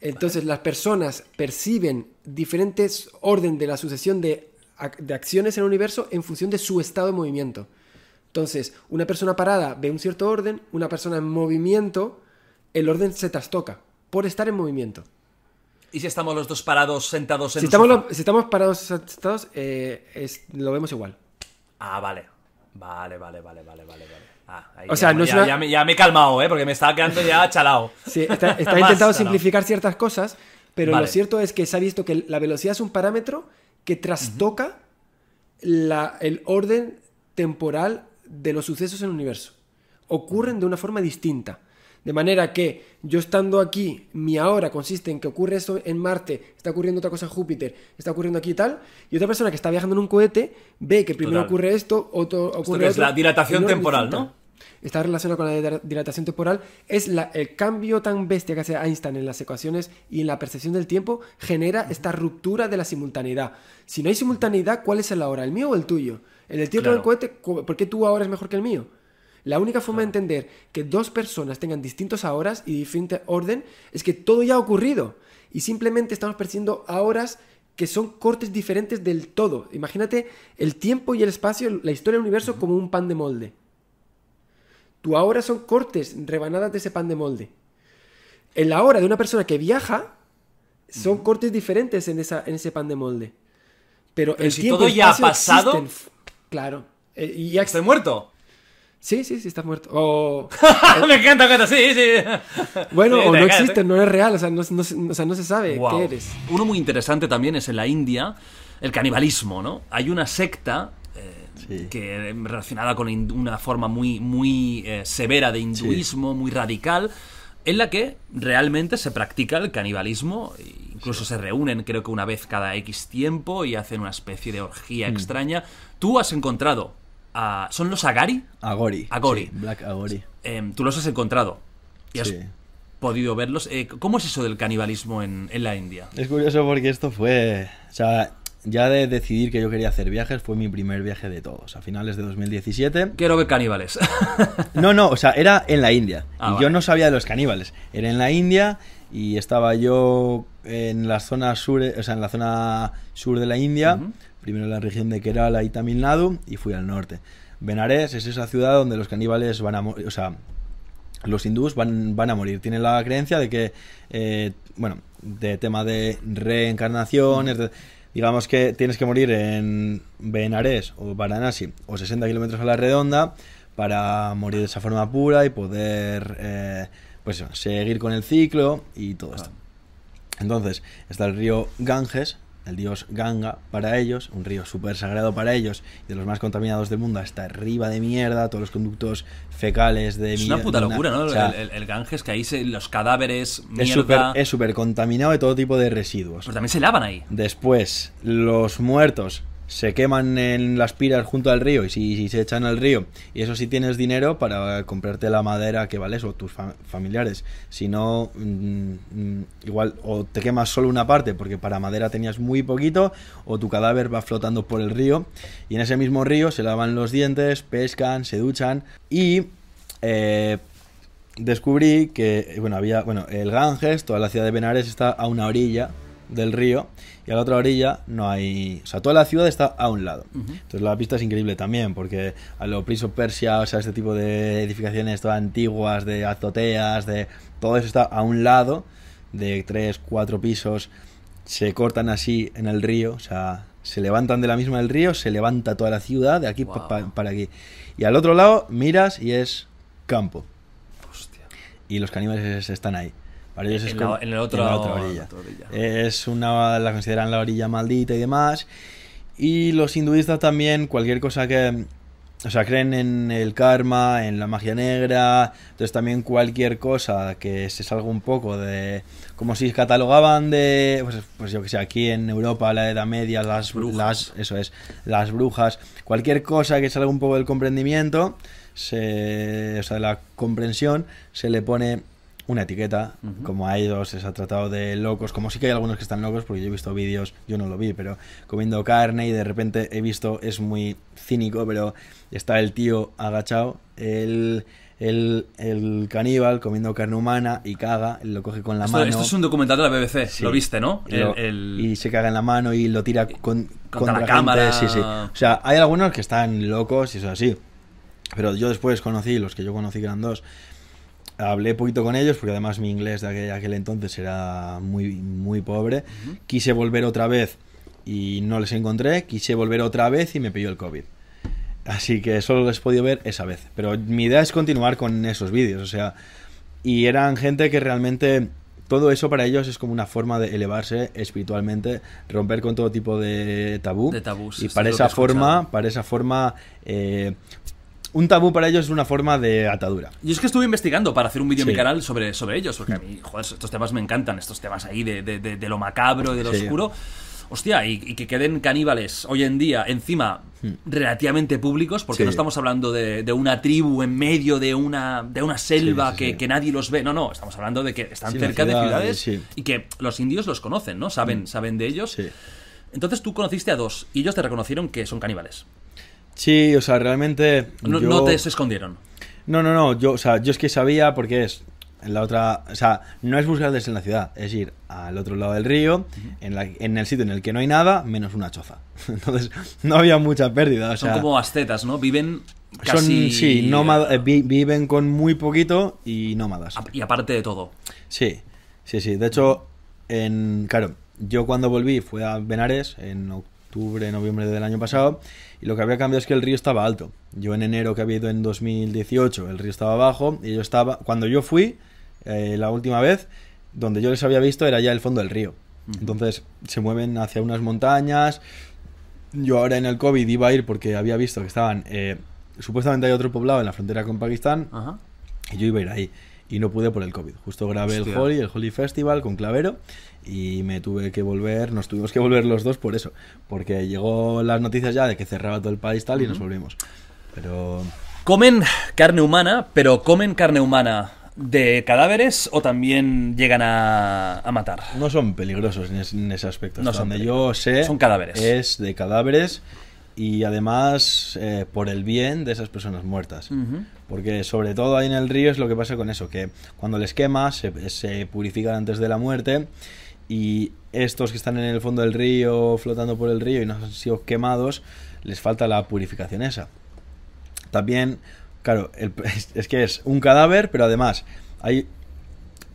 Entonces, las personas perciben diferentes orden de la sucesión de, de acciones en el universo en función de su estado de movimiento. Entonces, una persona parada ve un cierto orden, una persona en movimiento, el orden se trastoca por estar en movimiento. ¿Y si estamos los dos parados, sentados en Si un estamos, sofá? si estamos parados sentados, eh, es- lo vemos igual. Ah, vale. Vale, vale, vale, vale, vale. vale. Ah, ahí O sea, ya, no es ya- una- ya me, ya me he calmado, ¿eh? Porque me estaba quedando ya chalao. Sí, está, chalao. simplificar ciertas cosas, pero Vale. lo cierto es que se ha visto que la velocidad es un parámetro que trastoca la- el orden temporal de los sucesos en el universo. Ocurren de una forma distinta. De manera que yo estando aquí, mi ahora consiste en que ocurre esto en Marte, está ocurriendo otra cosa en Júpiter, está ocurriendo aquí y tal, y otra persona que está viajando en un cohete ve que primero Total. ocurre esto, otro ocurre que es otro, la dilatación temporal. ¿no? Está relacionado con la dila- dilatación temporal. Es la- el cambio tan bestia que hace Einstein en las ecuaciones y en la percepción del tiempo genera esta ruptura de la simultaneidad. Si no hay simultaneidad, ¿cuál es el ahora? ¿El mío o el tuyo? El del tío con Claro. el cohete, ¿por qué tú ahora es mejor que el mío? La única forma de entender que dos personas tengan distintos ahoras y diferente orden es que todo ya ha ocurrido y simplemente estamos percibiendo ahoras que son cortes diferentes del todo. Imagínate el tiempo y el espacio, la historia del universo como un pan de molde. Tu ahora son cortes, rebanadas de ese pan de molde. El ahora de una persona que viaja son cortes diferentes en, esa, en ese pan de molde. Pero, Pero el si tiempo todo ya ha pasado- existen. Claro. Eh, y ya ¿Estoy muerto? Sí, sí, sí, estás muerto. O- me encanta, me encanta, sí, sí. bueno, Sí, o no existe, no es real, o sea, no, no se- o sea, no se sabe Guau. qué eres. Uno muy interesante también es en la India el canibalismo, ¿no? Hay una secta eh, que relacionada con una forma muy, muy eh, severa de hinduismo, muy radical, en la que realmente se practica el canibalismo, e incluso se reúnen creo que una vez cada X tiempo y hacen una especie de orgía Mm. extraña. Tú has encontrado a... ¿Son los Agari? Agori. Agori. sí, Black Agori. Em, tú los has encontrado y has Sí. podido verlos. Eh, ¿Cómo es eso del canibalismo en, en la India? Es curioso porque esto fue. O sea, ya de decidir que yo quería hacer viajes fue mi primer viaje de todos. A finales de 2017. Quiero ver caníbales. No, no, o sea, era en la India. Ah, y vale. yo no sabía de los caníbales. Era en la India y estaba yo en la zona sur, o sea, en la zona sur de la India, primero en la región de Kerala y Tamil Nadu, y fui al norte. Benares es esa ciudad donde los caníbales van a morir, o sea, los hindús van, van a morir. Tienen la creencia de que, eh, bueno, de tema de reencarnaciones, de- digamos que tienes que morir en Benares o Varanasi o 60 kilómetros a la redonda para morir de esa forma pura y poder, eh, pues, seguir con el ciclo y todo esto. Entonces, está el río Ganges, el dios Ganga para ellos, un río súper sagrado para ellos y de los más contaminados del mundo, está arriba de mierda, todos los conductos fecales de Es una puta de locura, ¿no? o sea, el, el- el Ganges, que ahí se, los cadáveres, mierda. es súper contaminado de todo tipo de residuos. Pero también se lavan ahí. Después, los muertos se queman en las piras junto al río y si, se echan al río. Y eso si tienes dinero para comprarte la madera que vales o tus fa- familiares. Si no, mm, mm, igual o te quemas solo una parte porque para madera tenías muy poquito o tu cadáver va flotando por el río. Y en ese mismo río se lavan los dientes, pescan, se duchan y... eh, descubrí que bueno había bueno el Ganges toda la ciudad de Benares está a una orilla del río y a la otra orilla no hay o sea toda la ciudad está a un lado. Entonces la pista es increíble también porque a lo Prince of Persia o sea este tipo de edificaciones todas antiguas de azoteas de todo eso está a un lado de tres cuatro pisos se cortan así en el río o sea se levantan de la misma del río se levanta toda la ciudad de aquí pa- pa- para aquí. Y al otro lado miras y es campo. Y los caníbales están ahí. Para ellos es En la- como- en el otro- en la otra orilla. Es una, la consideran la orilla maldita y demás. Y los hinduistas también, cualquier cosa que. O sea, creen en el karma, en la magia negra. Entonces, también cualquier cosa que se salga un poco de. Como si catalogaban de. Pues, pues yo que sé, aquí en Europa, la Edad Media, las, las. Eso es, las brujas. Cualquier cosa que salga un poco del comprendimiento, se, o sea, de la comprensión, se le pone una etiqueta, como a ellos se ha tratado de locos, como sí que hay algunos que están locos, porque yo he visto vídeos, yo no lo vi, pero comiendo carne y de repente he visto, es muy cínico, pero está el tío agachado, el, el, el caníbal comiendo carne humana y caga, lo coge con la Esto, mano. esto es un documental de la BBC, Sí. lo viste, ¿no? Y, lo- El- y se caga en la mano y lo tira con, contra, la gente, cámara. Sí, sí. O sea, hay algunos que están locos y eso así. Pero yo después conocí, los que yo conocí que eran dos, hablé poquito con ellos porque además mi inglés de aquel, aquel entonces era muy, muy pobre. Quise volver otra vez y no les encontré. Quise volver otra vez y me pilló el COVID. Así que solo les he podido ver esa vez. Pero mi idea es continuar con esos vídeos. O sea, y eran gente que realmente todo eso para ellos es como una forma de elevarse espiritualmente, romper con todo tipo de tabú. De tabús, y para esa forma, para esa forma, eh, un tabú para ellos es una forma de atadura. Yo es que estuve investigando para hacer un vídeo en mi canal sobre, sobre ellos, porque a mí, joder, estos temas me encantan, estos temas ahí de, de- de- de lo macabro, de lo Sí. oscuro. Hostia, y, y que queden caníbales hoy en día, encima, relativamente públicos, porque Hmm. Sí. no estamos hablando de, de una tribu en medio de una, de una selva Sí, sí, que, que nadie los ve. No, no, estamos hablando de que están cerca ciudad, de ciudades y que los indios los conocen, ¿no? Saben, Mm. saben de ellos. Entonces tú conociste a dos y ellos te reconocieron que son caníbales. Sí, o sea, realmente. No, yo- no te escondieron. No, no, no. Yo, o sea, yo es que sabía porque es en la otra. O sea, no es buscarles en la ciudad, es ir al otro lado del río, en, la- en el sitio en el que no hay nada, menos una choza. Entonces, no había mucha pérdida. O Son como ascetas, ¿no? Viven son, casi... sí, nómada- eh, vi- viven con muy poquito y nómadas. Y aparte de todo. Sí, sí, sí. De hecho, en, claro, yo cuando volví fue a Benares en octubre, noviembre del año pasado y lo que había cambiado es que el río estaba alto. Yo en enero que había ido en 2018 el río estaba bajo y yo estaba, cuando yo fui eh, la última vez, donde yo les había visto era ya el fondo del río. Entonces se mueven hacia unas montañas. Yo ahora en el COVID iba a ir porque había visto que estaban, eh, supuestamente hay otro poblado en la frontera con Pakistán Ajá. y yo iba a ir ahí. Y no pude por el COVID. Justo grabé Hostia. el Holi, el Holi Festival con Clavero. Y me tuve que volver, nos tuvimos que volver los dos por eso. Porque llegó las noticias ya de que cerraba todo el país tal y nos Ujú. volvimos. Pero. Comen carne humana, pero comen carne humana de cadáveres o también llegan a, a matar. No son peligrosos en, es- en ese aspecto. No son donde yo sé. Son cadáveres. Es de cadáveres. Y además, eh, por el bien de esas personas muertas. Ujú. Porque sobre todo ahí en el río es lo que pasa con eso, que cuando les quemas se, se purifican antes de la muerte y estos que están en el fondo del río, flotando por el río y no han sido quemados, les falta la purificación esa. También, claro, el- es, es que es un cadáver, pero además hay...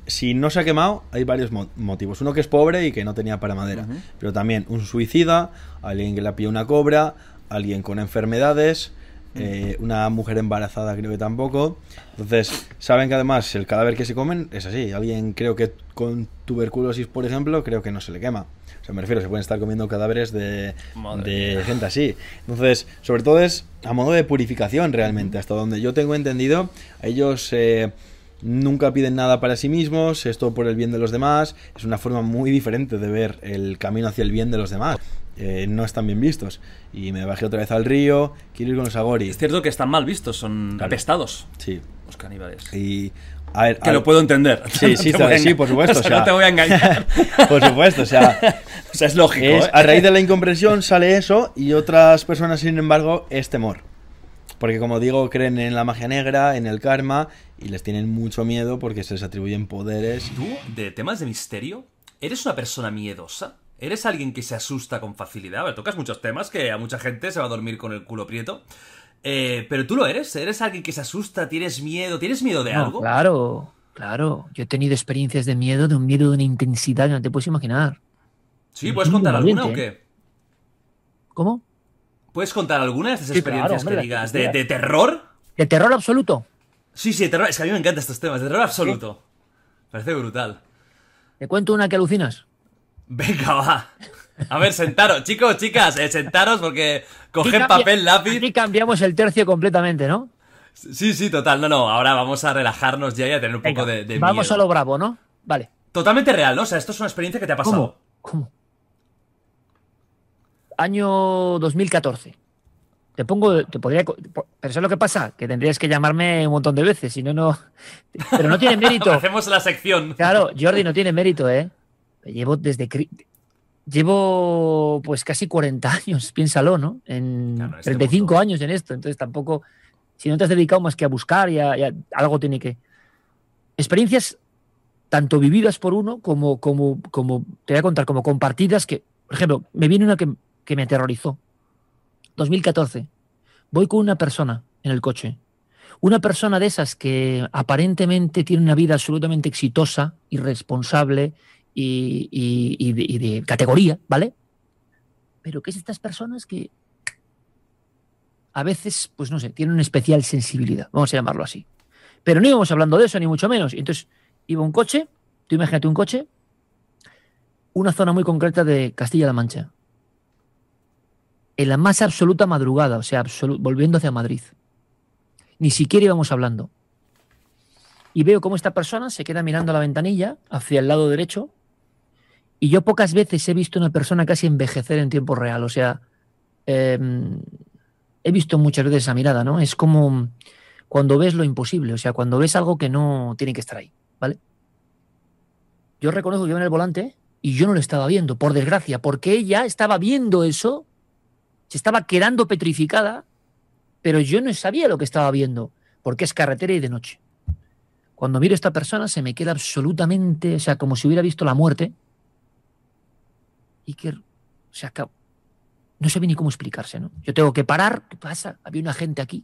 Si no se ha quemado, hay varios mo- motivos. Uno que es pobre y que no tenía para madera. Pero también un suicida, alguien que le pilló una cobra, alguien con enfermedades, eh, una mujer embarazada creo que tampoco. Entonces, saben que además el cadáver que se comen es así. Alguien creo que con tuberculosis, por ejemplo, creo que no se le quema. O sea, me refiero, se pueden estar comiendo cadáveres de, gente así. Entonces, sobre todo es a modo de purificación realmente. Hasta donde yo tengo entendido, ellos eh, nunca piden nada para sí mismos, es todo por el bien de los demás. Es una forma muy diferente de ver el camino hacia el bien de los demás. Eh, no están bien vistos. Y me bajé otra vez al río, quiero ir con los agori. Es cierto que están mal vistos, son Claro. apestados. Sí. Los caníbales. Y. A ver, Que a- lo puedo entender. Sí, No sí, te sí, por supuesto. O sea, no te voy a engañar. por supuesto, o sea. O sea, es lógico, es- ¿eh? A raíz de la incomprensión sale eso y otras personas, sin embargo, es temor. Porque como digo, creen en la magia negra, en el karma y les tienen mucho miedo porque se les atribuyen poderes. ¿Tú, de temas de misterio, eres una persona miedosa? ¿Eres alguien que se asusta con facilidad? A ver, tocas muchos temas que a mucha gente se va a dormir con el culo prieto. Eh, pero tú lo eres. ¿Eres alguien que se asusta? ¿Tienes miedo? ¿Tienes miedo de No, algo? Claro, claro. Yo he tenido experiencias de miedo, de un miedo de una intensidad que no te puedes imaginar. Sí, ¿puedes contar alguna o qué? ¿Cómo? ¿Puedes contar alguna de Sí, claro, experiencias hombre, que digas? tú ¿De, quieras. de terror? ¿De terror absoluto? Sí, sí, de terror. Es que a mí me encantan estos temas. De terror absoluto. Parece brutal. ¿Te cuento una que alucinas? Venga, va. A ver, sentaros. Chicos, chicas, eh, sentaros porque cambia- papel, lápiz. Aquí cambiamos el tercio completamente, ¿no? Sí, sí, total. No, no. Ahora vamos a relajarnos ya y a tener un Venga, poco de, de Vamos miedo. a lo bravo, ¿no? Vale. Totalmente real, ¿no? O sea, esto es una experiencia que te ha pasado. ¿Cómo? Año 2014. Te pongo, te podría, pero ¿sabes lo que pasa? Que tendrías que llamarme un montón de veces, si no, no. Pero no tiene mérito. Hacemos la sección. Claro, Jordi no tiene mérito, ¿eh? Llevo desde. Llevo pues casi 40 años, piénsalo, ¿no? En este 35 años en esto, entonces tampoco. Si no te has dedicado más que a buscar y a- y a- algo tiene que. Experiencias tanto vividas por uno como, como, como, te voy a contar, como compartidas que, por ejemplo, me viene una que, que me aterrorizó. 2014. Voy con una persona en el coche. Una persona de esas que aparentemente tiene una vida absolutamente exitosa, irresponsable y, de, categoría, ¿vale? Pero que es estas personas que a veces, pues no sé, tienen una especial sensibilidad, vamos a llamarlo así. Pero no íbamos hablando de eso, ni mucho menos. Entonces, iba un coche, tú imagínate un coche, una zona muy concreta de Castilla-La Mancha. En la más absoluta madrugada, o sea, volviendo hacia Madrid. Ni siquiera íbamos hablando. Y veo cómo esta persona se queda mirando a la ventanilla hacia el lado derecho. Y yo pocas veces he visto una persona casi envejecer en tiempo real. O sea, em, he visto muchas veces esa mirada, ¿no? Es como cuando ves lo imposible, o sea, cuando ves algo que no tiene que estar ahí, ¿vale? Yo reconozco que iba en el volante y yo no lo estaba viendo, por desgracia, porque ella estaba viendo eso, se estaba quedando petrificada, pero yo no sabía lo que estaba viendo, porque es carretera y de noche. Cuando miro a esta persona se me queda absolutamente, o sea, como si hubiera visto la muerte. O sea, que no sé ni cómo explicarse, ¿no? Yo tengo que parar, ¿qué pasa? Había una gente aquí.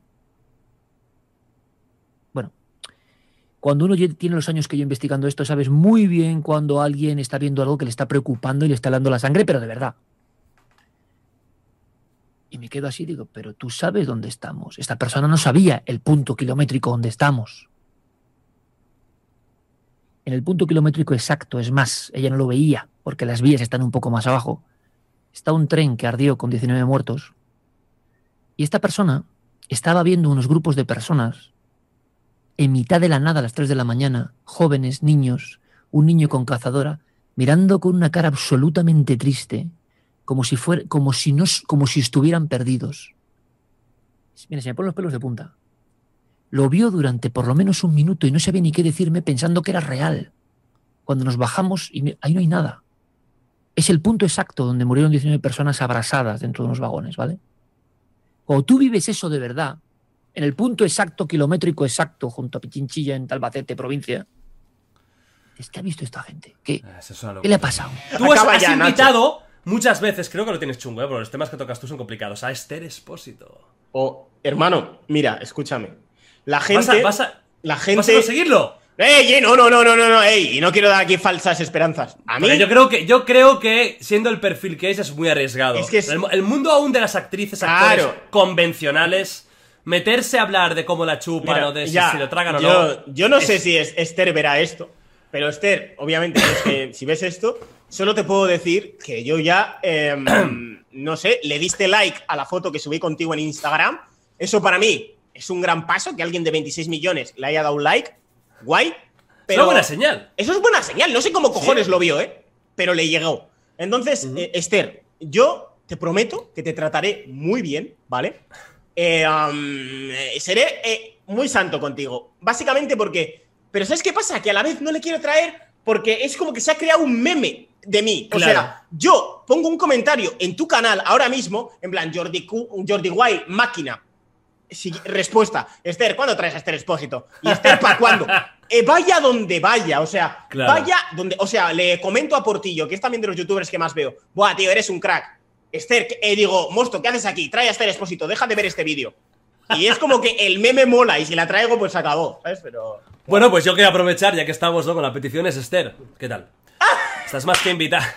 Bueno, cuando uno tiene los años que yo investigando esto, sabes muy bien cuando alguien está viendo algo que le está preocupando y le está dando la sangre, pero de verdad. Y me quedo así, digo, pero tú sabes dónde estamos. Esta persona no sabía el punto kilométrico donde estamos. En el punto kilométrico exacto, es más, ella no lo veía, porque las vías están un poco más abajo. Está un tren que ardió con 19 muertos. Y esta persona estaba viendo unos grupos de personas en mitad de la nada a las 3 de la mañana, jóvenes, niños, un niño con cazadora, mirando con una cara absolutamente triste, como si fuera, como si no, como si estuvieran perdidos. Mira, se me ponen los pelos de punta. Lo vio durante por lo menos un minuto y no sabía ni qué decirme pensando que era real. Cuando nos bajamos y ahí no hay nada. Es el punto exacto donde murieron 19 personas abrasadas dentro de unos vagones, ¿vale? Cuando tú vives eso de verdad, en el punto exacto, kilométrico exacto, junto a Pichinchilla, en Talbacete, provincia, dices, ¿qué ha visto esta gente? ¿Qué, es una ¿qué le ha pasado? Tú has, has ya, Nacho. invitado muchas veces, creo que lo tienes chungo, ¿eh? porque los temas que tocas tú son complicados. A Esther Espósito. O, hermano, mira, escúchame. La gente. ¿Vas a, vas a- la gente. vas a conseguirlo? ¡Ey, ey! No, no, no, no, no, no, ey. Y no quiero dar aquí falsas esperanzas. A mí. Yo creo que, yo creo que siendo el perfil que es, es muy arriesgado. Es que es- el, mu- el mundo aún de las actrices, actores convencionales, meterse a hablar de cómo la chupan Mira, o de si, ya, si lo tragan o yo, no. Yo no sé si es- Esther verá esto, pero Esther, obviamente, es que si ves esto, solo te puedo decir que yo ya, em, no sé, le diste like a la foto que subí contigo en Instagram. Eso para mí es un gran paso, que alguien de 26 millones le haya dado un like. Guay. Pero una buena señal. Eso es buena señal. No sé cómo cojones lo vio, ¿eh? Pero le llegó. Entonces, eh, Esther, yo te prometo que te trataré muy bien, ¿vale? Eh, eh, seré muy santo contigo. Básicamente porque. Pero ¿sabes qué pasa? Que a la vez no le quiero traer porque es como que se ha creado un meme de mí. O sea, yo pongo un comentario en tu canal ahora mismo, en plan, Jordi, Q, Jordi Guay, máquina. Si- respuesta, Esther, ¿cuándo traes a Esther Expósito? ¿Y Esther para cuándo? Eh, vaya donde vaya, o sea, Claro. vaya donde. O sea, le comento a Portillo, que es también de los youtubers que más veo. Buah, tío, eres un crack. Esther, eh, digo, Mosto, ¿qué haces aquí? Trae a Esther Expósito, deja de ver este vídeo. Y es como que el meme mola, y si la traigo, pues se acabó, ¿sabes? Pero. Bueno, pues yo quería aprovechar, ya que estamos ¿no? con las peticiones, Esther, ¿qué tal? Estás más que invitada.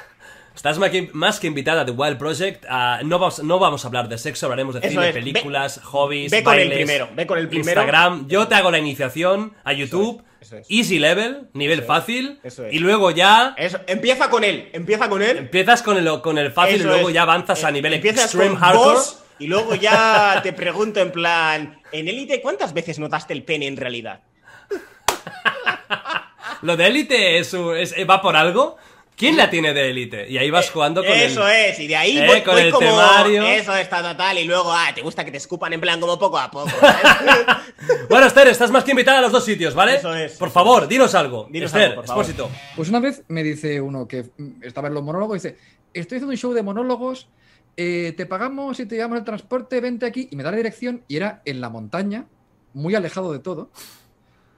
Estás más que, invitada a The Wild Project. No, vamos, no vamos a hablar de sexo, hablaremos de Eso cine, es. Ve- películas, hobbies, ve con el primero, ve con el primero. Instagram. Yo te hago la iniciación a YouTube. eso es. Easy level, nivel fácil. eso es. Y luego ya empieza con él, empieza con él. empiezas con el, con el fácil y luego ya avanzas a Eh, nivel empiezas extreme con hardcore. boss y luego ya te pregunto en plan, en Elite, ¿cuántas veces notaste el pene en realidad? Lo de élite es, es- va por algo. ¿Quién la tiene de élite? Y ahí vas jugando con Eso el... es, y de ahí Eh, voy, con voy el como temario. eso está total y luego ah, te gusta que te escupan en plan como poco a poco. Bueno, Esther, estás más que invitada a los dos sitios, ¿vale? Eso es, Por favor, dinos algo. Dinos Esther, algo, por favor. expósito. Pues una vez me dice uno que mm, estaba en los monólogos, dice, estoy haciendo un show de monólogos, eh, te pagamos y te llevamos el transporte, vente aquí, y me da la dirección, y era en la montaña, muy alejado de todo.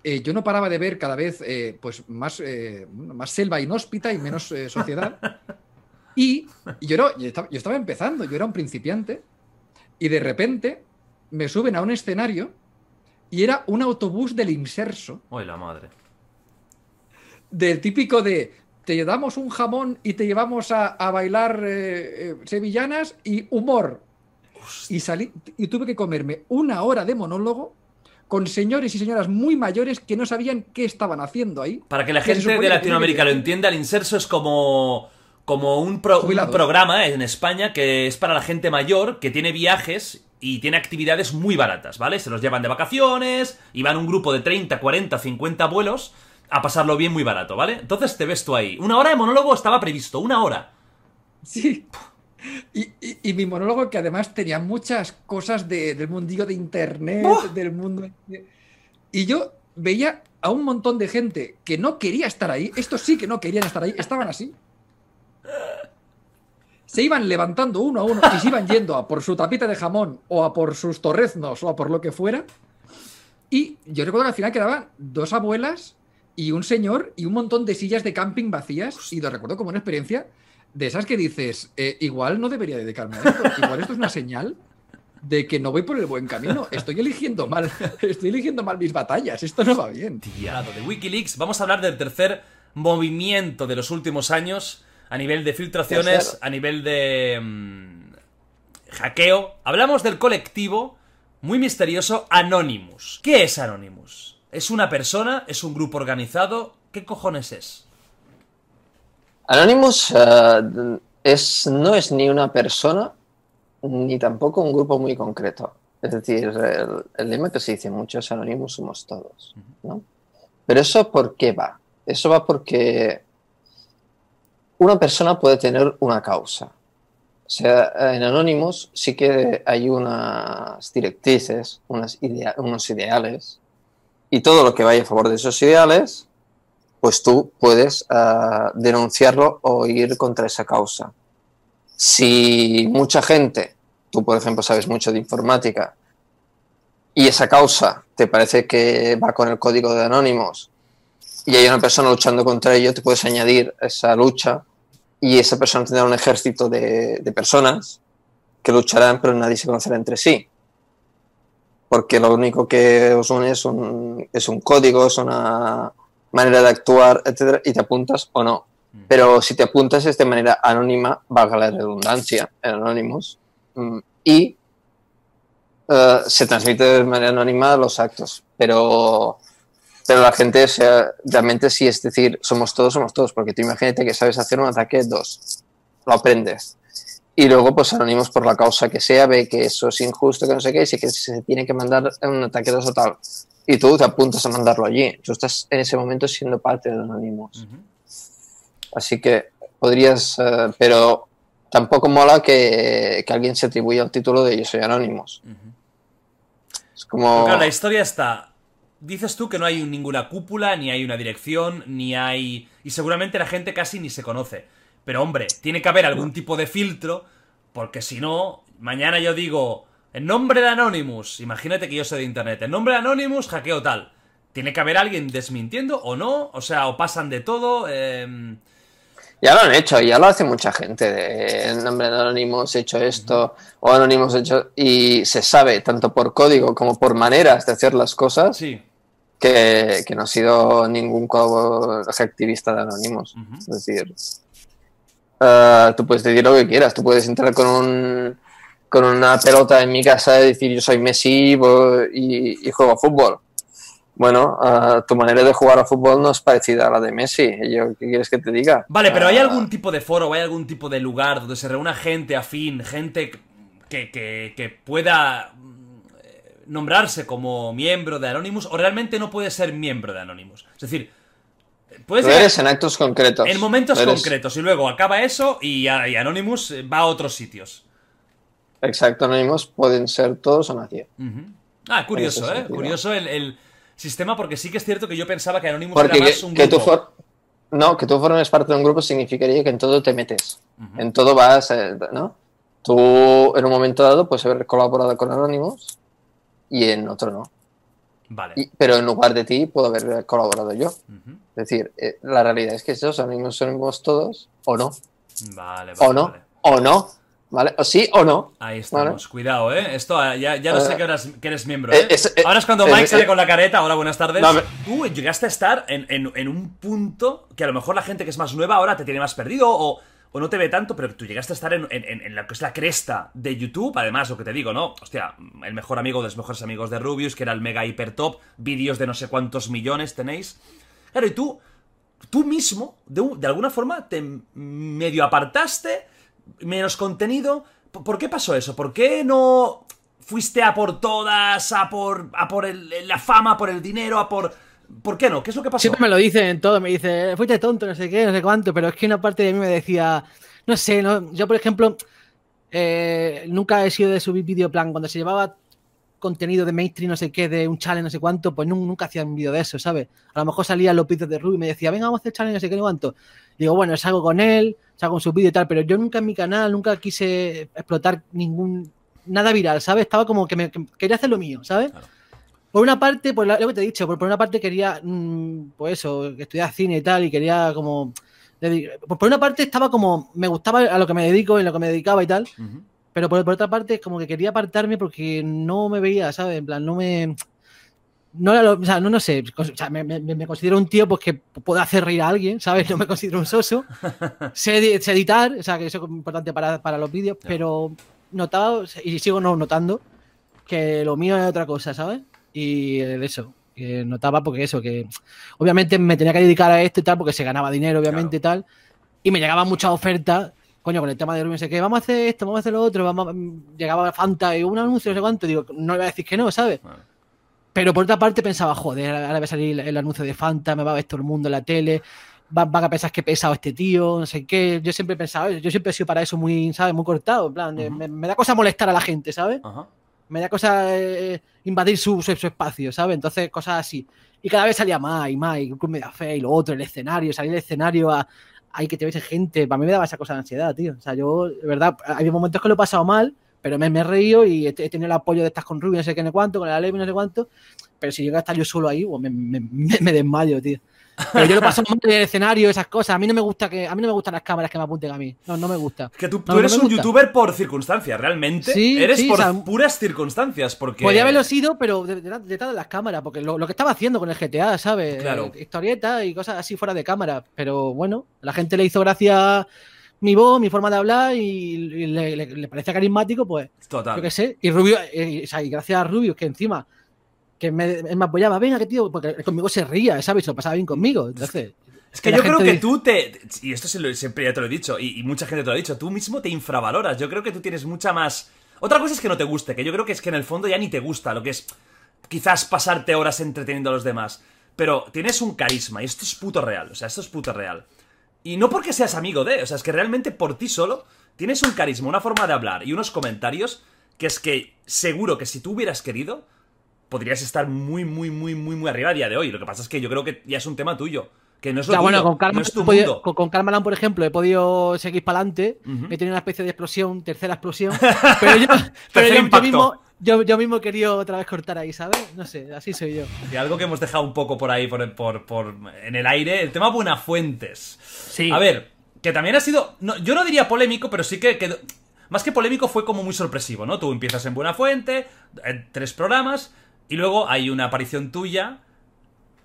Eh, yo no paraba de ver cada vez eh, pues más, eh, más selva inhóspita y menos sociedad. Y, y yo, era- yo estaba, yo estaba empezando, yo era un principiante, y de repente me suben a un escenario y era un autobús del inserso Uy, la madre. del típico de te damos un jamón y te llevamos a, a bailar sevillanas y humor. Y salí y tuve que comerme una hora de monólogo con señores y señoras muy mayores que no sabían qué estaban haciendo ahí. Para que la gente de Latinoamérica que- lo entienda, el inserso es como, como un, pro- un programa en España que es para la gente mayor que tiene viajes y tiene actividades muy baratas, ¿vale? Se los llevan de vacaciones y van un grupo de 30, 40, 50 vuelos a pasarlo bien muy barato, ¿vale? Entonces te ves tú ahí. Una hora de monólogo estaba previsto, una hora. Sí. Y, y- y mi monólogo que además tenía muchas cosas de- del mundillo de internet, del mundo... de- Y yo veía a un montón de gente que no quería estar ahí, estos sí que no querían estar ahí, estaban así. Se iban levantando uno a uno y se iban yendo a por su tapita de jamón o a por sus torreznos o a por lo que fuera. Y yo recuerdo que al final quedaban dos abuelas y un señor y un montón de sillas de camping vacías. Y lo recuerdo como una experiencia de esas que dices, eh, igual no debería dedicarme a esto. Igual esto es una señal de que no voy por el buen camino. Estoy eligiendo mal. Estoy eligiendo mal mis batallas. Esto no va bien. Hablando de Wikileaks, vamos a hablar del tercer movimiento de los últimos años a nivel de filtraciones, a nivel de mm, hackeo. Hablamos del colectivo muy misterioso Anonymous. ¿Qué es Anonymous? ¿Es una persona? ¿Es un grupo organizado? ¿Qué cojones es? Anonymous eh, es, no es ni una persona ni tampoco un grupo muy concreto. Es decir, el, el lema que se dice mucho es Anonymous somos todos. ¿no? Pero eso ¿por qué va? Eso va porque una persona puede tener una causa. O sea, en Anonymous sí que hay unas directrices, unas idea- unos ideales, y todo lo que vaya a favor de esos ideales pues tú puedes ah, denunciarlo o ir contra esa causa. Si mucha gente, tú por ejemplo sabes mucho de informática, y esa causa te parece que va con el código de Anonymous, y hay una persona luchando contra ello, te puedes añadir esa lucha y esa persona tendrá un ejército de, de personas que lucharán, pero nadie se conocerá entre sí. Porque lo único que os une es un, es un código, es una manera de actuar, etcétera, y te apuntas o no. Pero si te apuntas es de manera anónima, valga la redundancia, en Anonymous, mm, y eh, se transmite de manera anónima los actos. Pero, pero la gente, o sea, realmente sí, es decir, somos todos, somos todos, porque tú imagínate que sabes hacer un ataque dos, lo aprendes. Y luego, pues Anonymous, por la causa que sea, ve que eso es injusto, que no sé qué, y sí que se tiene que mandar un ataque dos o tal. Y tú te apuntas a mandarlo allí. Tú estás en ese momento siendo parte de Anonymous. Así que podrías, eh, pero tampoco mola que, que alguien se atribuya el título de Yo soy Anonymous. Es como. Claro, la historia está. Dices tú que no hay ninguna cúpula, ni hay una dirección, ni hay. Y seguramente la gente casi ni se conoce. Pero hombre, tiene que haber algún tipo de filtro, porque si no, mañana yo digo, en nombre de Anonymous, imagínate que yo soy de internet, en nombre de Anonymous, hackeo tal. Tiene que haber alguien desmintiendo o no, o sea, o pasan de todo. em, Ya lo han hecho, ya lo hace mucha gente. De, en nombre de Anonymous he hecho esto, o Anonymous he hecho. Y se sabe, tanto por código como por maneras de hacer las cosas, que, que no ha sido ningún activista de Anonymous. Es decir, eh, tú puedes decir lo que quieras, tú puedes entrar con un con una pelota en mi casa y decir yo soy Messi vo- y, y juego a fútbol. Bueno, eh, tu manera de jugar a fútbol no es parecida a la de Messi. Y yo, ¿Qué quieres que te diga? Vale, pero ¿hay Ah, algún tipo de foro o hay algún tipo de lugar donde se reúna gente afín, gente que, que, que pueda mm, nombrarse como miembro de Anonymous o realmente no puede ser miembro de Anonymous? Es decir, puedes llegar eres en actos concretos. en momentos concretos y luego acaba eso y, y Anonymous va a otros sitios. Exacto, Anonymous pueden ser todos o nadie. Ah, curioso, ¿eh? Curioso el, el sistema porque sí que es cierto que yo pensaba que Anonymous Porque era más un que tú grupo. for- no, que tú formes parte de un grupo significaría que en todo te metes. En todo vas, eh, ¿no? Tú en un momento dado puedes haber colaborado con Anonymous y en otro no. Vale. Y- pero en lugar de ti puedo haber colaborado yo. Es decir, eh, la realidad es que esos Anonymous somos todos o no. Vale, vale. O no. O no. ¿Vale? O sí o no. Ahí estamos, cuidado, ¿eh? Esto ah, ya, ya no Eh, sé que eres, que eres miembro, eh, ¿eh? es- eh, Ahora es cuando Mike sale con la careta. Hola, buenas tardes. No, me- Tú llegaste a estar en, en- en un punto que a lo mejor la gente que es más nueva ahora te tiene más perdido o, o no te ve tanto, pero tú llegaste a estar en, en- lo que es la cresta de YouTube. Además, lo que te digo, ¿no? Hostia, el mejor amigo de los mejores amigos de Rubius, que era el mega hiper top. Vídeos de no sé cuántos millones tenéis. Claro, y tú, tú mismo, de, de alguna forma, te medio apartaste, menos contenido. ¿Por qué pasó eso? ¿Por qué no fuiste a por todas, a por, a por la fama, a por el dinero, a por... ¿Por qué no? ¿Qué es lo que pasó? Siempre me lo dicen en todo, me dice, fuiste tonto, no sé qué, no sé cuánto, pero es que una parte de mí me decía, no sé, no, yo por ejemplo, eh, nunca he sido de subir vídeo plan, cuando se llevaba contenido de mainstream, no sé qué, de un challenge, no sé cuánto, pues nun- nunca hacía un vídeo de eso, ¿sabes? A lo mejor salían los vídeos de Ruby y me decía, venga, vamos a hacer challenge, no sé qué, no cuánto. Digo, bueno, salgo con él, salgo con su vídeo y tal, pero yo nunca en mi canal, nunca quise explotar ningún, nada viral, ¿sabes? Estaba como que, me, que quería hacer lo mío, ¿sabes? Por una parte, pues lo que te he dicho, por, por una parte quería, mm, pues eso, estudiar cine y tal, y quería como... Por, por una parte estaba como, me gustaba a lo que me dedico, en lo que me dedicaba y tal, pero por, por otra parte como que quería apartarme porque no me veía, ¿sabes? En plan, no me... No era lo, o sea, no, no sé, o sea, me, me- me considero un tío pues que puede hacer reír a alguien, ¿sabes? No me considero un soso. sé, edi- sé editar, o sea, que eso es importante para, para los vídeos, pero notaba, y sigo no notando, que lo mío es otra cosa, ¿sabes? Y eh, eso, que notaba porque eso, que obviamente me tenía que dedicar a esto y tal, porque se ganaba dinero, obviamente y tal, y me llegaban muchas ofertas, coño, con el tema de Rubio, no sé qué, vamos a hacer esto, vamos a hacer lo otro, vamos a- llegaba Fanta y un anuncio, no sé cuánto, digo, no le voy a decir que no, ¿sabes? Pero por otra parte pensaba, joder, ahora va a salir el, anuncio de Fanta, me va a ver todo el mundo en la tele, va- van a pensar que he pesado este tío, no sé qué. Yo siempre he pensado, yo siempre he sido para eso muy, ¿sabes? Muy cortado, en plan, de- me, me da cosa molestar a la gente, ¿sabes? Me da cosa eh, invadir su, su, su espacio, ¿sabes? Entonces, cosas así. Y cada vez salía más y más, y Club Media Fe y lo otro, el escenario, salir del escenario a. Ay, que te ves gente. Para mí me daba esa cosa de ansiedad, tío. O sea, yo, de verdad, hay momentos que lo he pasado mal, pero me, he reído y he, tenido el apoyo de estas con Rubio, no sé qué, no sé cuánto, con la Levi, no sé cuánto. Pero si llega a estar yo solo ahí, pues me- me- me desmayo, tío. Pero yo lo paso mal en el escenario, esas cosas. A mí no me gusta que, a mí no me gustan las cámaras que me apunten a mí. No, no me gusta. Que tú, No, tú eres un gusta. youtuber por circunstancias, realmente. Sí, eres sí, por o sea, puras circunstancias, porque... Podría haberlo sido, pero de- de- detrás de las cámaras, porque lo, lo que estaba haciendo con el GTA, ¿sabes? Claro. Historietas y cosas así fuera de cámara. Pero bueno, a la gente le hizo gracia mi voz, mi forma de hablar y, le, le- le parece carismático, pues. Total. Yo qué sé. Y Rubio, eh, o sea, y gracias a Rubio, que encima, que me, él me apoyaba, venga, que tío, porque conmigo se ría, ¿sabes? Lo pasaba bien conmigo. Entonces. Es que yo creo que dice- tú te. Y esto se lo- siempre ya te lo he dicho, y, y mucha gente te lo ha dicho, tú mismo te infravaloras. Yo creo que tú tienes mucha más. Otra cosa es que no te guste, que yo creo que es que en el fondo ya ni te gusta, lo que es quizás pasarte horas entreteniendo a los demás. Pero tienes un carisma, y esto es puto real, o sea, esto es puto real. Y no porque seas amigo de, o sea, es que realmente por ti solo tienes un carisma, una forma de hablar y unos comentarios que es que seguro que si tú hubieras querido, podrías estar muy, muy, muy, muy, muy arriba a día de hoy. Lo que pasa es que yo creo que ya es un tema tuyo, que no es O lo sea, bueno, con Karma, no podido- con, con Karmaland, por ejemplo, he podido seguir para adelante. Ujú. He tenido una especie de explosión, tercera explosión. pero yo, pero yo- mismo, yo, yo mismo querido otra vez cortar ahí, ¿sabes? No sé, así soy yo. Y algo que hemos dejado un poco por ahí, por, por- por- en el aire, el tema Buenafuentes. Sí. A ver, que también ha sido, no, yo no diría polémico, pero sí que más que polémico fue como muy sorpresivo, ¿no? Tú empiezas en Buenafuente, en tres programas, y luego hay una aparición tuya,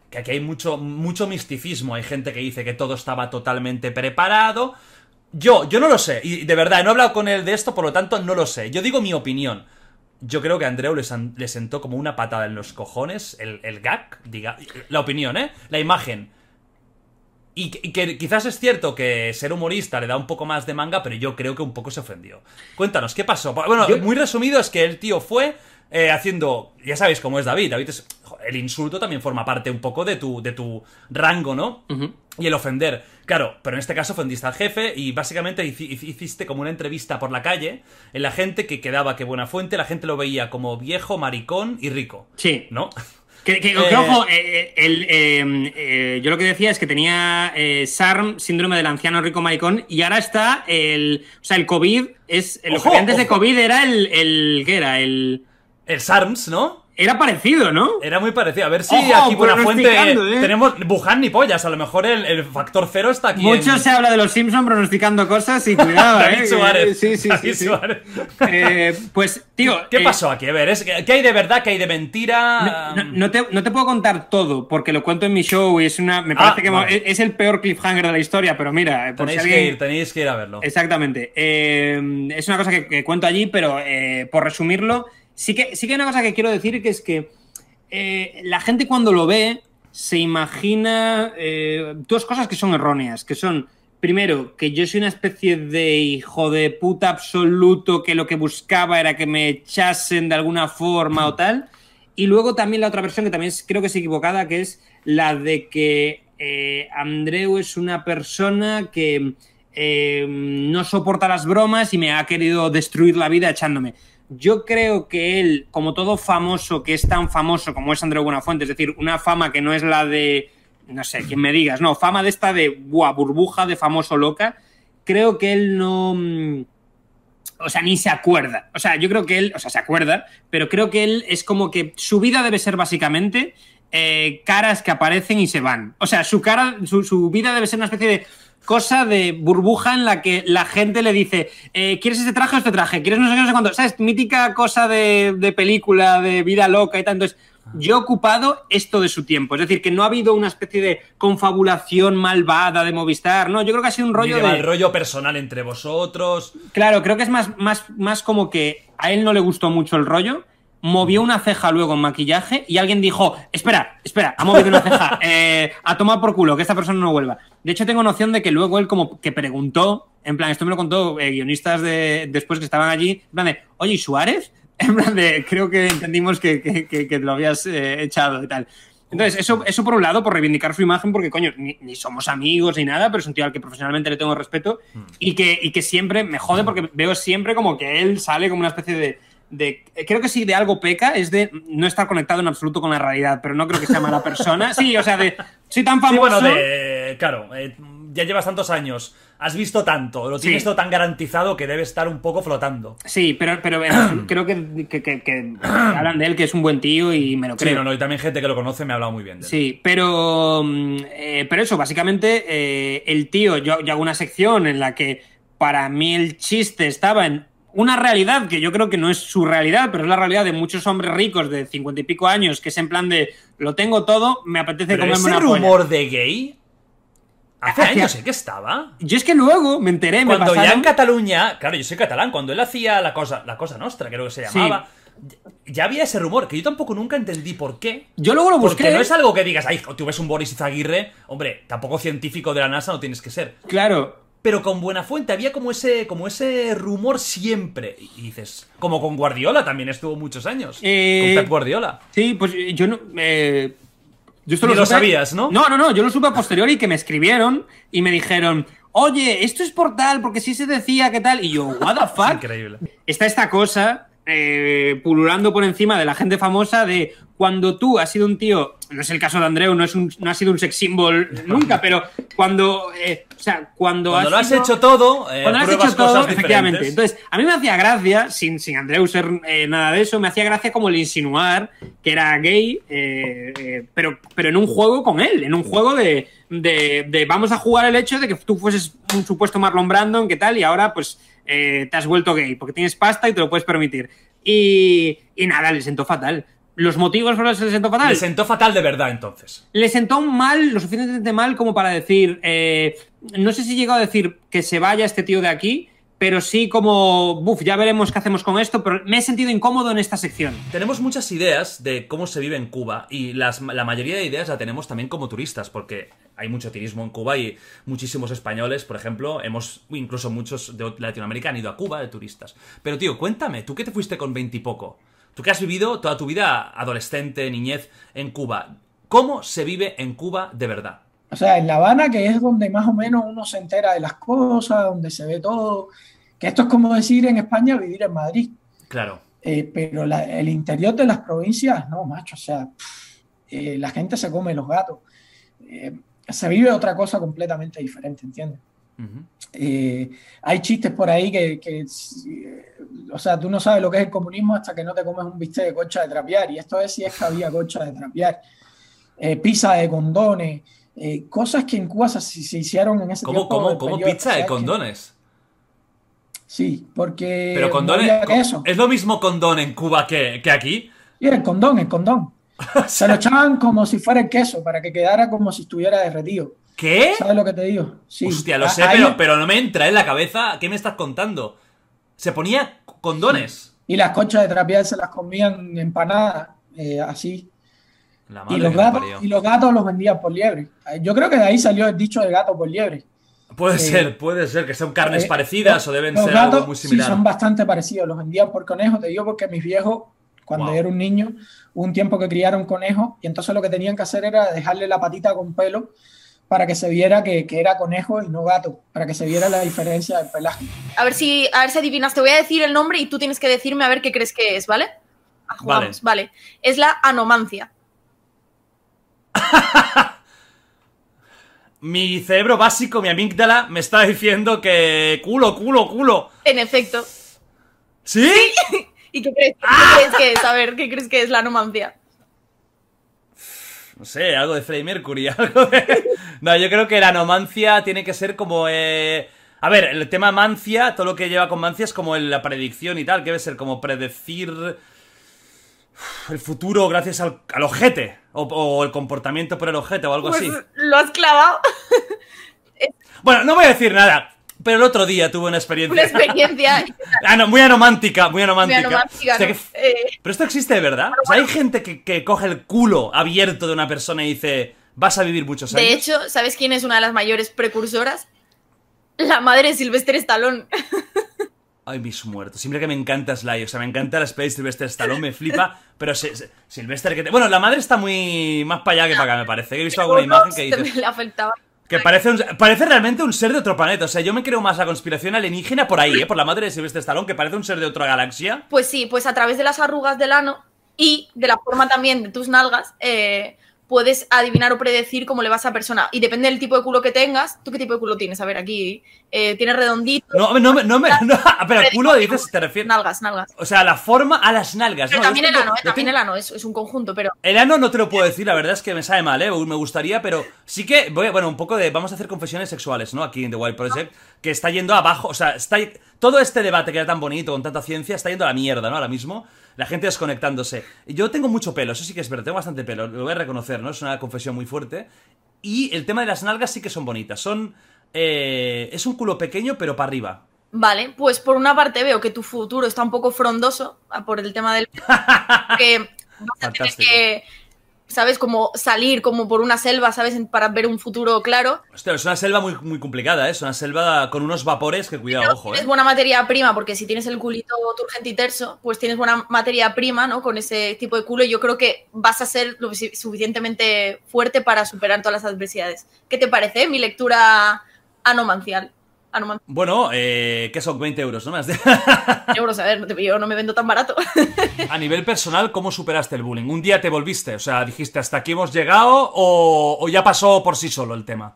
que aquí hay mucho, mucho misticismo, hay gente que dice que todo estaba totalmente preparado. Yo, yo no lo sé, y de verdad, no he hablado con él de esto, por lo tanto no lo sé. Yo digo mi opinión. Yo creo que a Andreu le, sentó como una patada en los cojones el, el gag, diga, la opinión, ¿eh? La imagen. Y que, y que quizás es cierto que ser humorista le da un poco más de manga, pero yo creo que un poco se ofendió. Cuéntanos, ¿qué pasó? Bueno, muy resumido es que el tío fue eh, haciendo. Ya sabéis cómo es David. David es. El insulto también forma parte un poco de tu, de tu rango, ¿no? Y el ofender. Claro, pero en este caso ofendiste al jefe y básicamente hici- hici- hiciste como una entrevista por la calle en la gente que quedaba que buena fuente, la gente lo veía como viejo, maricón y rico. Sí. ¿No? Que, que- Eh, que, ojo, eh, el, eh, yo lo que decía es que tenía SARM, síndrome del anciano rico maricón, y ahora está el. O sea, el COVID es. Lo que antes de. COVID era el. el ¿Qué era? El. El SARMS, ¿no? Era parecido, ¿no? Era muy parecido. A ver si Ojo, aquí Buenafuente pronosticando, ¿eh? tenemos Wuhan ni pollas. A lo mejor el, el factor cero está aquí. Mucho en- se habla de los Simpsons pronosticando cosas y cuidado, David ¿eh? Suárez. Sí, sí, sí. David sí. Suárez. Eh, pues, tío. ¿Qué eh, pasó aquí? A ver, ¿es- ¿qué hay de verdad? ¿Qué hay de mentira? No, no te, no te puedo contar todo porque lo cuento en mi show y es una. Me Ah, parece que vale. es, el peor cliffhanger de la historia, pero mira, por Tenéis si que alguien- ir, tenéis que ir a verlo. Exactamente. Eh, es una cosa que, que cuento allí, pero eh, por resumirlo, sí que, sí que hay una cosa que quiero decir que es que eh, la gente cuando lo ve se imagina eh, dos cosas que son erróneas, que son, primero, que yo soy una especie de hijo de puta absoluto que lo que buscaba era que me echasen de alguna forma o tal. Y luego también la otra versión que también creo que es equivocada, que es la de que eh, Andreu es una persona que eh, no soporta las bromas y me ha querido destruir la vida echándome. Yo creo que él, como todo famoso que es tan famoso como es Andreu Buenafuente, es decir, una fama que no es la de, no sé, quien me digas, no, fama de esta de buah, burbuja de famoso loca, creo que él no... mm, O sea, ni se acuerda. O sea, yo creo que él, o sea, se acuerda, pero creo que él es como que su vida debe ser básicamente eh, caras que aparecen y se van. O sea, su cara, su, su vida debe ser una especie de cosa de burbuja en la que la gente le dice, eh, ¿quieres este traje o este traje? ¿Quieres no sé qué, no sé cuánto? ¿Sabes? Mítica cosa de, de película, de vida loca y tal. Entonces, yo he ocupado esto de su tiempo. Es decir, que no ha habido una especie de confabulación malvada de Movistar. No, yo creo que ha sido un rollo de mal rollo personal entre vosotros. Claro, creo que es más, más, más como que a él no le gustó mucho el rollo. Movió una ceja luego en maquillaje y alguien dijo: Espera, espera, ha movido una ceja. eh, a tomar por culo, que esta persona no vuelva. De hecho, tengo noción de que luego él, como que preguntó, en plan, esto me lo contó eh, guionistas de, después que estaban allí, en plan de: Oye, ¿y Suárez? En plan de: Creo que entendimos que, que, que- que lo habías eh, echado y tal. Entonces, eso, eso por un lado, por reivindicar su imagen, porque coño, ni, ni somos amigos ni nada, pero es un tío al que profesionalmente le tengo respeto y, que, y que siempre me jode porque veo siempre como que él sale como una especie de, de- Creo que sí, de algo peca, es de no estar conectado en absoluto con la realidad, pero no creo que sea mala persona. Sí, o sea, de. Soy tan Sí, famoso. bueno, de. Claro, eh, ya llevas tantos años, has visto tanto, lo Sí. tienes todo tan garantizado que debe estar un poco flotando. Sí, pero, pero eh, creo que, que- que- que hablan de él, que es un buen tío y me lo Sí, creo. no, no, y también gente que lo conoce me ha hablado muy bien de él. Sí, pero, mm, eh, pero eso, básicamente, eh, el tío, yo, yo hago una sección en la que para mí el chiste estaba en una realidad que yo creo que no es su realidad, pero es la realidad de muchos hombres ricos de cincuenta y pico años, que es en plan de lo tengo todo, me apetece Pero comerme ese una polla. rumor de gay, hace Hacia- años, ¿eh? que estaba. Yo es que luego me enteré, me Cuando ya pasaron- en Cataluña, claro, yo soy catalán, cuando él hacía la cosa, la cosa nostra, creo que se Sí. llamaba, ya había ese rumor, que yo tampoco nunca entendí por qué. Yo luego lo busqué. Porque no es algo que digas, ay, tú ves un Boris Izaguirre, hombre, tampoco científico de la NASA no tienes que ser. Claro. Pero con buena fuente había como ese, como ese rumor siempre. Y dices, como con Guardiola también estuvo muchos años. Eh, Con Pep Guardiola. Sí, pues eh, yo no. eh, yo esto lo supe- sabías, ¿no? No, no, no. Yo lo supe a posteriori que me escribieron y me dijeron, oye, esto es por tal, porque sí se decía que tal. Y yo, ¿what the fuck? Increíble. Está esta cosa eh, pululando por encima de la gente famosa de cuando tú has sido un tío. No es el caso de Andreu, no, es un, no ha sido un sex symbol nunca, pero cuando. eh, o sea, cuando, Cuando lo has sido- hecho todo, eh, cuando lo has hecho todo, efectivamente. diferentes. Entonces, a mí me hacía gracia, sin, sin Andreu ser eh, nada de eso, me hacía gracia como el insinuar que era gay, eh, pero, pero en un juego con él, en un juego de, de- de vamos a jugar el hecho de que tú fueses un supuesto Marlon Brandon, que tal, y ahora pues eh, te has vuelto gay, porque tienes pasta y te lo puedes permitir. Y, y nada, le sentó fatal. ¿Los motivos por los que le sentó fatal? Le sentó fatal de verdad, entonces. le sentó mal, lo suficientemente mal como para decir, eh, no sé si llegó a decir que se vaya este tío de aquí, pero sí como, buf, ya veremos qué hacemos con esto, pero me he sentido incómodo en esta sección. Tenemos muchas ideas de cómo se vive en Cuba y las, la mayoría de ideas la tenemos también como turistas, porque hay mucho turismo en Cuba y muchísimos españoles, por ejemplo, hemos, incluso muchos de Latinoamérica han ido a Cuba de turistas. Pero tío, cuéntame, tú que te fuiste con veintipoco, tú que has vivido toda tu vida adolescente, niñez en Cuba, ¿cómo se vive en Cuba de verdad? O sea, en La Habana, que es donde más o menos uno se entera de las cosas, donde se ve todo, que esto es como decir en España vivir en Madrid. Claro. Eh, pero la- el interior de las provincias, no, macho, o sea, pff, eh, la gente se come los gatos. Eh, se vive otra cosa completamente diferente, ¿entiendes? Eh, hay chistes por ahí que, que, o sea, tú no sabes lo que es el comunismo hasta que no te comes un bistec de concha de trapear, y esto es si es que había concha de trapear. Eh, pizza de condones, eh, cosas que en Cuba se, se hicieron en ese ¿Cómo, tiempo. cómo, cómo pizza de que- condones? Sí, porque Pero no condones, queso. ¿es lo mismo condón en Cuba que, que aquí? Sí, el condón, el condón. Se lo echaban como si fuera el queso, para que quedara como si estuviera derretido. ¿Qué? ¿Sabes lo que te digo? Sí. Hostia, lo sé, ahí- pero, pero no me entra en la cabeza. ¿Qué me estás contando? Se ponía condones. Y las conchas de trapear se las comían empanadas, eh, así. La Y los, gatos, y los gatos los vendían por liebre. Eh, Yo creo que de ahí salió el dicho de gato por liebre. Puede Eh, ser, puede ser que sean carnes Eh, parecidas o deben los ser gatos, algo muy sí, similar. son bastante parecidos. Los vendían por conejos. Te digo porque mis viejos, cuando Wow. yo era un niño, hubo un tiempo que criaron conejos y entonces lo que tenían que hacer era dejarle la patita con pelo para que se viera que, que era conejo y no gato, para que se viera la diferencia del pelaje. A ver si, a ver si adivinas. Te voy a decir el nombre y tú tienes que decirme a ver qué crees que es, ¿vale? Ah, jugamos, vale. Es la anomancia. Mi cerebro básico, mi amígdala, me está diciendo que culo, culo, culo. En efecto. ¿Sí? ¿Y qué crees, qué crees que es? A ver, ¿qué crees que es la anomancia? No sé, algo de Freddie Mercury, algo de... No, yo creo que la anomancia tiene que ser como... eh, A ver, el tema mancia, todo lo que lleva con mancia es como la predicción y tal, que debe ser como predecir el futuro gracias al, al ojete, o, o el comportamiento por el ojete, o algo Pues así. lo has clavado. Bueno, no voy a decir nada, pero el otro día tuve una experiencia... Una experiencia. Ah, no, muy anomántica, muy anomántica. Muy anomántica, Hostia, ¿no? que- Eh, Pero esto existe de verdad. O sea, hay gente que, que coge el culo abierto de una persona y dice, vas a vivir muchos años. de hecho, ¿sabes quién es una de las mayores precursoras? La madre de Sylvester Stallone. Ay, mis muertos. Siempre que me encanta Sly, o sea, me encanta la Space Sylvester Stallone, me flipa, pero se- se- Sylvester que te... Bueno, la madre está muy más para allá que para acá, me parece. He visto alguna imagen que dice... Le afectaba. Que parece, un- parece realmente un ser de otro planeta. O sea, yo me creo más la conspiración alienígena por ahí, ¿eh? Por la madre de Sylvester Stallone, que parece un ser de otra galaxia. Pues sí, pues a través de las arrugas del ano y de la forma también de tus nalgas, eh, puedes adivinar o predecir cómo le va a esa persona. Y depende del tipo de culo que tengas. ¿Tú qué tipo de culo tienes? A ver, aquí. Eh, ¿Tienes redondito? No, no, me- no, me- no, pero culo dices, te refieres. Nalgas, nalgas. O sea, la forma a las nalgas. Pero ¿no? también el ano, ¿eh? También el ano, es, es un conjunto, pero. El ano no te lo puedo decir, la verdad es que me sabe mal, ¿eh? Me gustaría, pero sí que, voy, bueno, un poco de, vamos a hacer confesiones sexuales, ¿no? Aquí en The Wild Project, que está yendo abajo, o sea, está, todo este debate que era tan bonito, con tanta ciencia, está yendo a la mierda, ¿no? Ahora mismo, la gente desconectándose. Yo tengo mucho pelo, eso sí que es verdad, tengo bastante pelo, lo voy a reconocer, ¿no? Es una confesión muy fuerte. Y el tema de las nalgas sí que son bonitas, son, eh, es un culo pequeño, pero para arriba. Vale, pues por una parte veo que tu futuro está un poco frondoso por el tema del. que vas a tener Fantástico. que, ¿sabes? Como salir como por una selva, ¿sabes? Para ver un futuro claro. Hostia, es una selva muy, muy complicada, ¿eh? Es una selva con unos vapores que cuidado, ojo, ¿eh? Tienes buena materia prima, porque si tienes el culito turgente y terso, pues tienes buena materia prima, ¿no? Con ese tipo de culo, y yo creo que vas a ser lo sufi- suficientemente fuerte para superar todas las adversidades. ¿Qué te parece mi lectura anomancial? Anoman- Bueno, eh, que son 20 euros, ¿no? Me has de- euros, a ver, yo no me vendo tan barato. A nivel personal, ¿cómo superaste el bullying? ¿Un día te volviste? O sea, dijiste, ¿hasta aquí hemos llegado o, o ya pasó por sí solo el tema?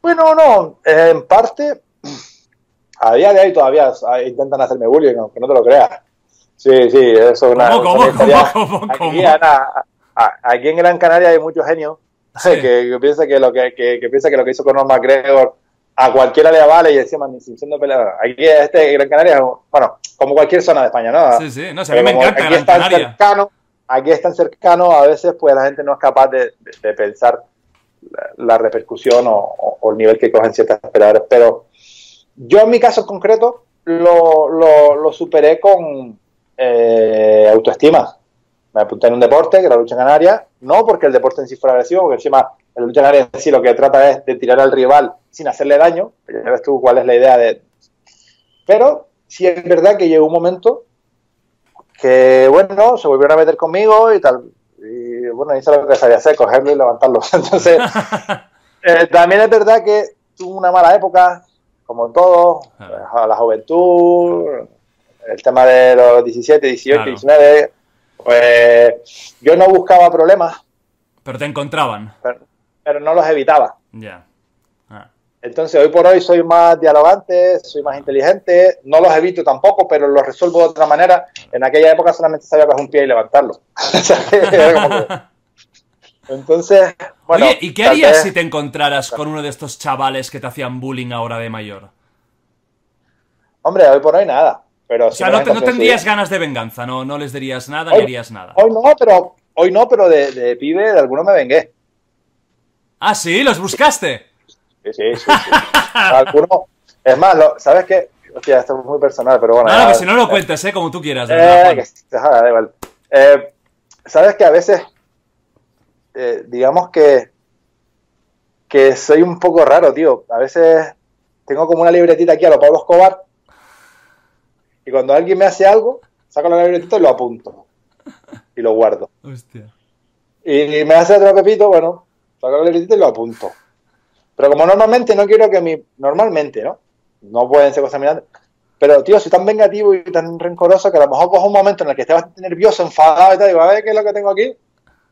Bueno, no, eh, en parte, a día de hoy todavía intentan hacerme bullying, aunque no te lo creas. Sí, sí, eso es una. ¿Cómo, una cómo, historia. cómo, cómo, Aquí? Ana, en Gran Canaria hay muchos genios que, que piensa que lo que, que, que piensa que lo que hizo Conor McGregor a cualquiera le vale y encima ni siendo peleador. Aquí este Gran Canaria, bueno, como cualquier zona de España, ¿no? Sí, sí, no, si a mí me encanta aquí Gran es tan Canaria. cercano, aquí es tan cercano, a veces pues la gente no es capaz de, de- de pensar la, la repercusión o, o- o el nivel que cogen ciertas peleadores. Pero yo en mi caso en concreto lo, lo, lo superé con eh, autoestima. Me apunté en un deporte, que era la lucha canaria, no porque el deporte en sí fuera agresivo, porque encima la lucha canaria en sí lo que trata es de tirar al rival sin hacerle daño, ya ves tú cuál es la idea de... Pero sí es verdad que llegó un momento que, bueno, se volvieron a meter conmigo y tal. Y bueno, hice lo que sabía hacer, cogerlo y levantarlo. Entonces, eh, también es verdad que tuve una mala época, como en todo, a la juventud, el tema de los 17, 18, Claro. 19, pues yo no buscaba problemas, Pero te encontraban. pero, pero no los evitaba. Ya. Entonces, hoy por hoy soy más dialogante, soy más inteligente, no los evito tampoco, pero los resuelvo de otra manera. En aquella época solamente sabía coger un pie y levantarlo. Entonces, bueno. Oye, ¿y qué harías vez- si te encontraras con uno de estos chavales que te hacían bullying ahora de mayor? Hombre, hoy por hoy nada. Pero O sea, no, te- tendrías sí. ganas de venganza, no, no les dirías nada Hoy- ni harías nada. Hoy no, pero hoy no, pero de, de pibe de alguno me vengué. Ah, sí, los buscaste. Sí, sí, sí. es más, lo- ¿sabes qué? Hostia, esto es muy personal, pero bueno. No, no, ya- que si no lo cuentes, eh, como tú quieras. Eh, que da igual. Eh, Sabes que a veces, eh, digamos que, que soy un poco raro, tío. A veces tengo como una libretita aquí a lo Pablo Escobar y cuando alguien me hace algo, saco la libretita y lo apunto y lo guardo. Hostia. Y me hace otro Pepito, bueno, saco la libretita y lo apunto. Pero como normalmente no quiero que mi... Normalmente, ¿no? No pueden ser cosas mirantes. Pero, tío, soy tan vengativo y tan rencoroso que a lo mejor cojo un momento en el que esté bastante nervioso, enfadado y tal, y digo, a ver qué es lo que tengo aquí.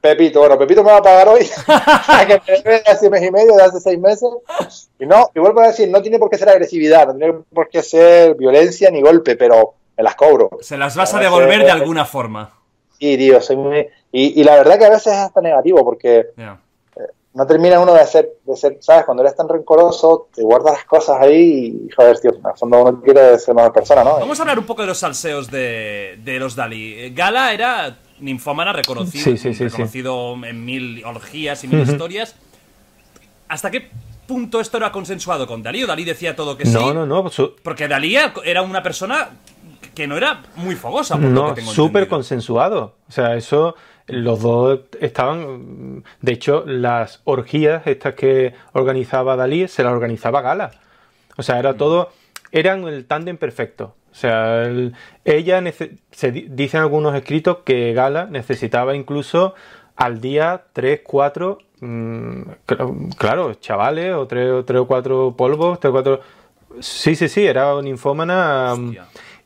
Pepito, bueno, Pepito me va a pagar hoy, que me debe de hace mes y medio, de hace seis meses. Y no, y vuelvo a decir, no tiene por qué ser agresividad, no tiene por qué ser violencia ni golpe, pero me las cobro. Se las vas a devolver de alguna forma. Sí, tío, soy muy... Y, y la verdad que a veces es hasta negativo, porque Ya. No termina uno de ser, de ser, ¿sabes? Cuando eres tan rencoroso, te guardas las cosas ahí y, joder, tío, en el fondo uno quiere ser mejor persona, ¿no? Vamos a hablar un poco de los salseos de, de los Dalí. Gala era ninfómana reconocido, Sí, sí, sí, reconocido en mil orgías y mil historias. ¿Hasta qué punto esto era consensuado con Dalí? ¿O Dalí decía todo que sí? No, no, no. su- Porque Dalí era una persona que no era muy fogosa, por lo No, que tengo súper consensuado. O sea, eso, los dos estaban. De hecho, las orgías estas que organizaba Dalí se las organizaba Gala. O sea, Mm. era todo. Eran el tándem perfecto. O sea, el- ella. Se di- dicen algunos escritos que Gala necesitaba incluso al día 3, 4. claro, chavales, o 3 o, tres o 4 polvos, 3 o 4. Sí, sí, sí, era un ninfómana.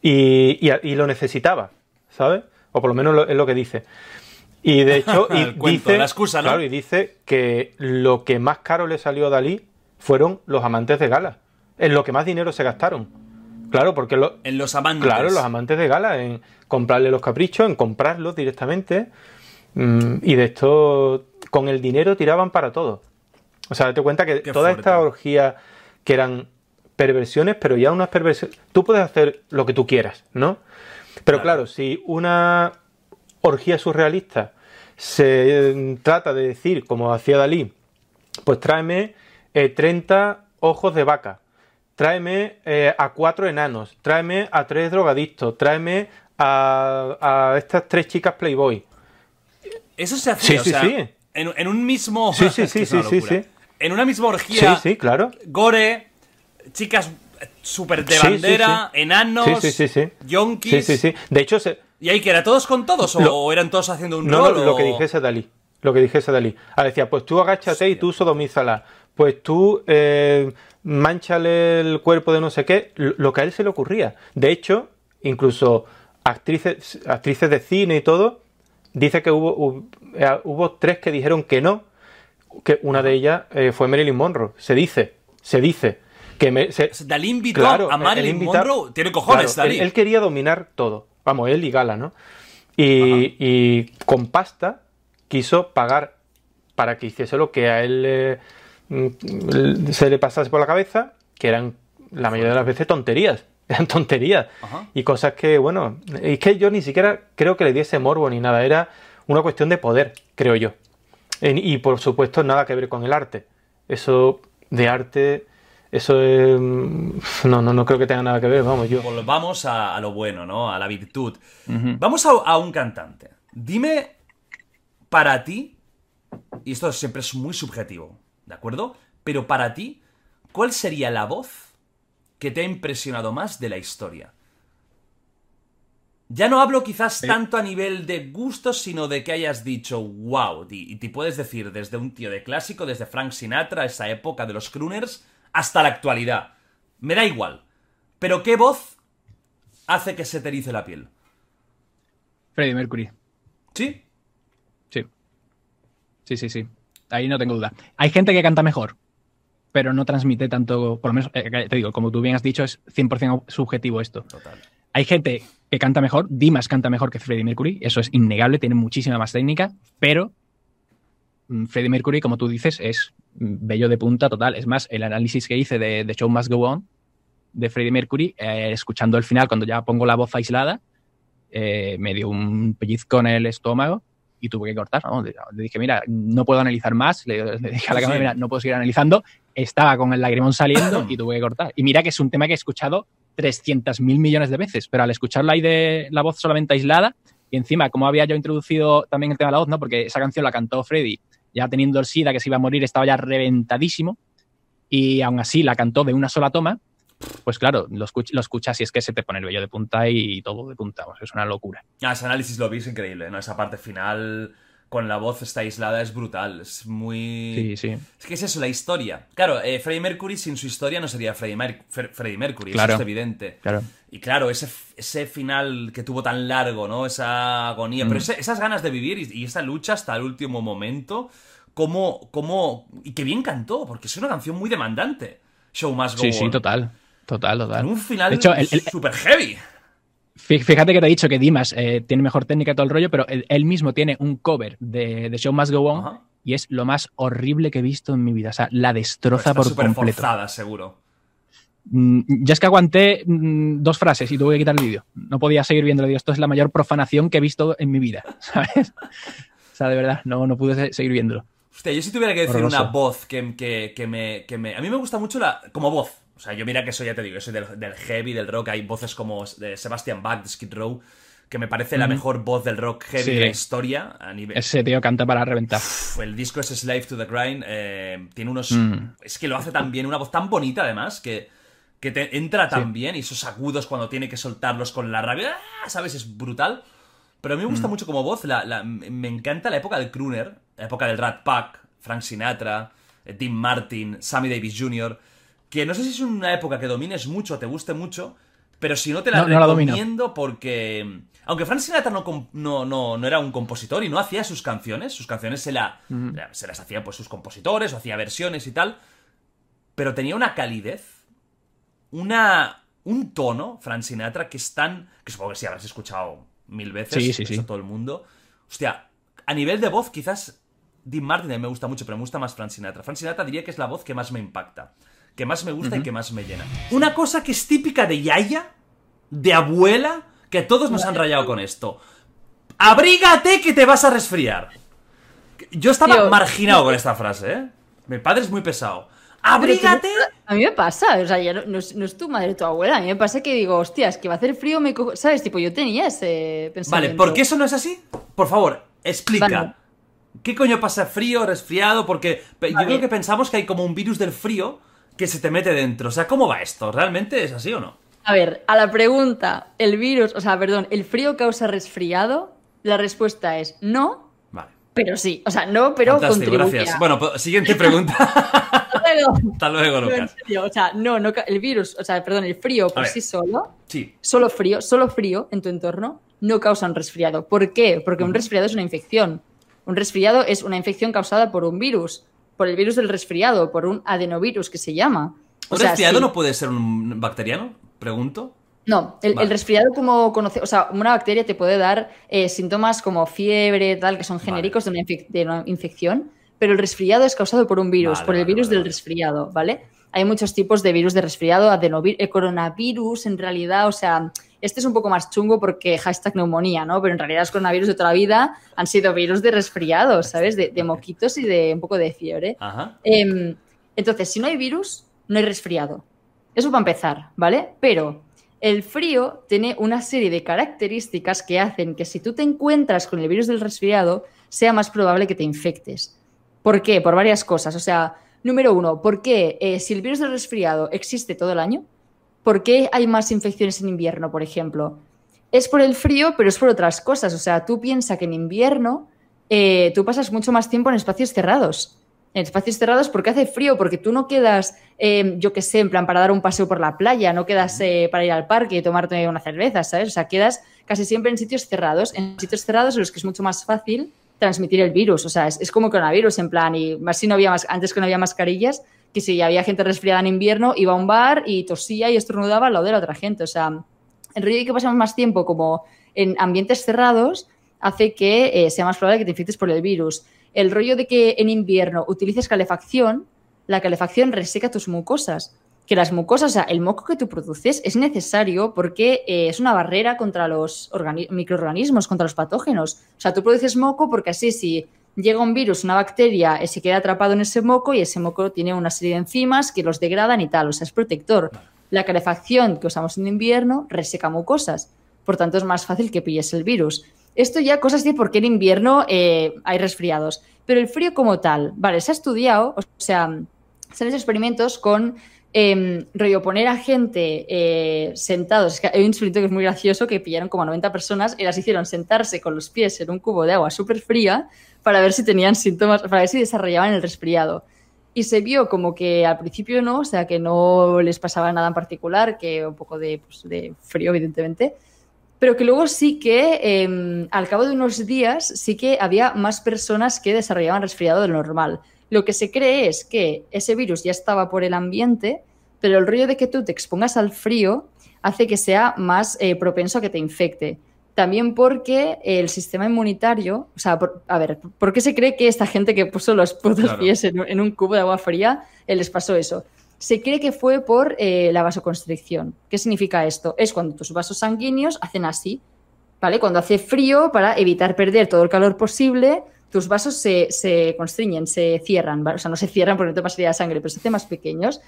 y, y, y lo necesitaba, ¿sabes? O por lo menos lo- es lo que dice. Y de hecho, y cuento, dice, la excusa, ¿no? claro, y dice que lo que más caro le salió a Dalí fueron los amantes de gala. En lo que más dinero se gastaron. Claro, porque lo- En los amantes. Claro, los amantes de gala, en comprarle los caprichos, en comprarlos directamente. Mm, y de esto, con el dinero tiraban para todo. O sea, date cuenta que toda fuerte. esta orgía que eran perversiones, pero ya unas perversiones. Tú puedes hacer lo que tú quieras, ¿no? Pero claro, si una orgía surrealista se eh, trata de decir, como hacía Dalí, pues tráeme eh, 30 ojos de vaca, tráeme eh, a cuatro enanos, tráeme a tres drogadictos, tráeme a, a estas tres chicas Playboy. Eso se hacía, Sí, sí, o sea, sí. En, en un mismo. Sí, sí, sí, sí, sí. En una misma orgía. Sí, sí, claro. Gore, chicas súper de Sí, sí, bandera, enanos, yonkis. Sí, sí, sí. De hecho, se, ¿Y ahí que era todos con todos? ¿O, Lo- eran todos haciendo un No, rol? no, lo que dijese Dalí. Lo que dijese Dalí. Ah, decía, pues tú agáchate y tú sodomízala. Pues tú eh, manchale el cuerpo de no sé qué. Lo que a él se le ocurría. De hecho, incluso actrices, actrices de cine y todo, dice que hubo, hubo, eh, hubo tres que dijeron que no. Que una de ellas eh, fue Marilyn Monroe. Se dice, se dice. Que me- se- Dalí invitó Claro, a Marilyn Monroe. Tiene cojones, Claro, Dalí. Él, él quería dominar todo. Vamos, él y Gala, ¿no? Y, y con pasta quiso pagar para que hiciese lo que a él eh, mm, se le pasase por la cabeza, que eran la mayoría de las veces tonterías. Eran tonterías. Y cosas que, bueno, es que yo ni siquiera creo que le diese morbo ni nada. Era una cuestión de poder, creo yo. En- Y por supuesto, nada que ver con el arte. Eso de arte, eso es, mm, no, no, no creo que tenga nada que ver, vamos, yo. Volvamos a, a lo bueno, ¿no? A la virtud. Vamos a, a un cantante. Dime, para ti, y esto siempre es muy subjetivo, ¿de acuerdo? Pero para ti, ¿cuál sería la voz que te ha impresionado más de la historia? Ya no hablo quizás tanto a nivel de gustos, sino de que hayas dicho, wow, y, y te puedes decir desde un tío de clásico, desde Frank Sinatra, esa época de los crooners, hasta la actualidad. Me da igual. Pero ¿qué voz hace que se te erice la piel? Freddie Mercury. ¿Sí? Sí. Sí, sí, sí. Ahí no tengo duda. Hay gente que canta mejor, pero no transmite tanto, por lo menos, eh, te digo, como tú bien has dicho, es 100% subjetivo esto. Total. Hay gente que canta mejor, Dimas canta mejor que Freddie Mercury, eso es innegable, tiene muchísima más técnica, pero Freddie Mercury, como tú dices, es mm, bello de punta total. Es más, el análisis que hice de The Show Must Go On de Freddie Mercury, eh, escuchando el final, cuando ya pongo la voz aislada, eh, me dio un pellizco en el estómago y tuve que cortar. ¿no? Le, dije, mira, no puedo analizar más. Le, le dije a la cámara, sí. mira, no puedo seguir analizando. Estaba con el lagrimón saliendo y tuve que cortar. Y mira que es un tema que he escuchado 300 mil millones de veces, pero al escucharla ahí de la voz solamente aislada, y encima, como había yo introducido también el tema de la voz, ¿no? Porque esa canción la cantó Freddy, ya teniendo el SIDA que se iba a morir, estaba ya reventadísimo, y aún así la cantó de una sola toma, pues claro, lo, escuch- escuchas y es que se te pone el vello de punta y todo de punta, es una locura. Ah, ese análisis lo vi, es increíble, ¿no? Esa parte final con la voz está aislada es brutal, es muy... Sí, sí. Es que es eso, la historia. Claro, eh, Freddie Mercury sin su historia no sería Freddie, Mer- Fre- Freddie Mercury, Claro. eso es evidente. Claro. Y claro, ese, ese final que tuvo tan largo, ¿no? Esa agonía, Mm. pero ese- esas ganas de vivir y, y esa lucha hasta el último momento, cómo, cómo... Y que bien cantó, porque es una canción muy demandante. Show Must Go Sí, sí, total, total, total. Un final De hecho, el- el- super heavy. Fí- Fíjate que te he dicho que Dimas eh, tiene mejor técnica y todo el rollo, pero él, él mismo tiene un cover de, de Show Must Go On y es lo más horrible que he visto en mi vida. O sea, la destroza Está por súper completo. forzada, seguro. Mm, Yo es que aguanté mm, dos frases y tuve que quitar el vídeo. No podía seguir viéndolo. Digo, esto es la mayor profanación que he visto en mi vida, ¿sabes? O sea, de verdad, no, no pude se- seguir viéndolo. Hostia, yo si tuviera que decir Horroroso. una voz que, que- que me, que me... A mí me gusta mucho la... Como voz. O sea, yo mira que soy, ya te digo, soy del, del heavy, del rock. Hay voces como de Sebastian Bach, de Skid Row, que me parece la mejor voz del rock heavy Sí. de la historia a nivel... Ese tío canta para reventar. Uf, El disco es Slave to the Grind. eh, tiene unos... Mm. Es que lo hace tan bien, una voz tan bonita además, que, que te entra tan Sí. bien y esos agudos cuando tiene que soltarlos con la rabia, ¡ah! ¿sabes? Es brutal. Pero a mí me gusta Mm. mucho como voz, la, la- me encanta la época del crooner, la época del Rat Pack, Frank Sinatra, eh, Dean Martin, Sammy Davis Jr., que no sé si es una época que domines mucho, te guste mucho, pero si no te la No, no la recomiendo porque... Aunque Frank Sinatra no, no, no, no era un compositor y no hacía sus canciones, sus canciones se, la, se las hacían pues sus compositores o hacía versiones y tal, pero tenía una calidez, una, un tono, Frank Sinatra, que es tan... que supongo que sí habrás escuchado mil veces, Sí, sí, eso sí. todo el mundo. Hostia, a nivel de voz quizás Dean Martin a mí me gusta mucho, pero me gusta más Frank Sinatra. Frank Sinatra diría que es la voz que más me impacta, que más me gusta y que más me llena. Una cosa que es típica de Yaya, de abuela, que todos nos han rayado con esto. Abrígate que te vas a resfriar. Yo estaba Tío. marginado con esta frase, ¿eh? Mi padre es muy pesado. ¡Abrígate! A mí me pasa, o sea, ya no, no es, no es tu madre tu abuela. A mí me pasa que digo, hostia, es que va a hacer frío, me cojo- ¿Sabes? Tipo, yo tenía ese Vale, pensamiento. ¿por qué eso no es así? Por favor, explica. Vale. ¿Qué coño pasa? ¿Frío, resfriado? Porque yo Vale. creo que pensamos que hay como un virus del frío que se te mete dentro. O sea, ¿cómo va esto? ¿Realmente es así o no? A ver, a la pregunta, ¿el virus, o sea, perdón, ¿el frío causa resfriado? La respuesta es no. Vale. Pero sí, o sea, no, pero Fantástico, contribuye. gracias. Bueno, pues, siguiente pregunta. Hasta luego. Hasta luego, No, en Lucas. serio, o sea, no, no, el virus, o sea, perdón, el frío por sí solo, Sí. solo frío, solo frío en tu entorno, no causa un resfriado. ¿Por qué? Porque un resfriado es una infección. Un resfriado es una infección causada por un virus, por el virus del resfriado, por un adenovirus que se llama. O ¿Un sea, resfriado sí. no puede ser un bacteriano? Pregunto. No, el, resfriado como conoce, o sea, una bacteria te puede dar eh, síntomas como fiebre, tal, que son genéricos de, una infec- de una infección, pero el resfriado es causado por un virus, Vale, por el vale, virus del resfriado, ¿vale? Hay muchos tipos de virus de resfriado, adenovirus, el coronavirus, en realidad, o sea, este es un poco más chungo porque hashtag neumonía, ¿no? Pero en realidad los coronavirus de toda la vida han sido virus de resfriado, ¿sabes? De, de moquitos y de un poco de fiebre. Ajá. Em, entonces, si no hay virus, no hay resfriado. Eso para empezar, ¿vale? Pero el frío tiene una serie de características que hacen que si tú te encuentras con el virus del resfriado, sea más probable que te infectes. ¿Por qué? Por varias cosas. O sea, número uno, ¿por qué eh, si el virus del resfriado existe todo el año? ¿Por qué hay más infecciones en invierno, por ejemplo? Es por el frío, pero es por otras cosas. O sea, tú piensas que en invierno eh, tú pasas mucho más tiempo en espacios cerrados. En espacios cerrados porque hace frío, porque tú no quedas, eh, yo qué sé, en plan para dar un paseo por la playa, no quedas eh, para ir al parque y tomarte una cerveza, ¿sabes? O sea, quedas casi siempre en sitios cerrados, en sitios cerrados en los que es mucho más fácil transmitir el virus. O sea, es, es como coronavirus, en plan, y más si no había más, antes que no había mascarillas, que si había gente resfriada en invierno, iba a un bar y tosía y estornudaba al lado de la otra gente. O sea, el rollo de que pasamos más tiempo como en ambientes cerrados hace que eh, sea más probable que te infectes por el virus. El rollo de que en invierno utilices calefacción, la calefacción reseca tus mucosas. Que las mucosas, o sea, el moco que tú produces es necesario porque eh, es una barrera contra los organi- microorganismos, contra los patógenos. O sea, tú produces moco porque así si llega un virus, una bacteria, eh, se queda atrapado en ese moco y ese moco tiene una serie de enzimas que los degradan y tal. O sea, es protector. La calefacción que usamos en invierno reseca mucosas. Por tanto, es más fácil que pilles el virus. Esto ya cosas de por qué en invierno eh, hay resfriados. Pero el frío como tal, vale, se ha estudiado, o sea, se han hecho experimentos con eh, rollo poner a gente eh, sentados. Hay un experimento que es muy gracioso que pillaron como a 90 personas y las hicieron sentarse con los pies en un cubo de agua súper fría para ver si tenían síntomas, para ver si desarrollaban el resfriado. Y se vio como que al principio no, o sea, que no les pasaba nada en particular, que un poco de, pues, frío, evidentemente, pero que luego sí que eh, al cabo de unos días sí que había más personas que desarrollaban resfriado de lo normal. Lo que se cree es que ese virus ya estaba por el ambiente, pero el rollo de que tú te expongas al frío hace que sea más eh, propenso a que te infecte. También porque el sistema inmunitario, o sea, por- a ver, ¿por qué se cree que esta gente que puso los putos Claro. pies en, un- en un cubo de agua fría eh, les pasó eso? Se cree que fue por eh, la vasoconstricción. ¿Qué significa esto? Es cuando tus vasos sanguíneos hacen así, ¿vale? Cuando hace frío, para evitar perder todo el calor posible, tus vasos se, se constriñen, se cierran, ¿vale? O sea, no se cierran porque no te pasaría sangre, pero se hacen más pequeños.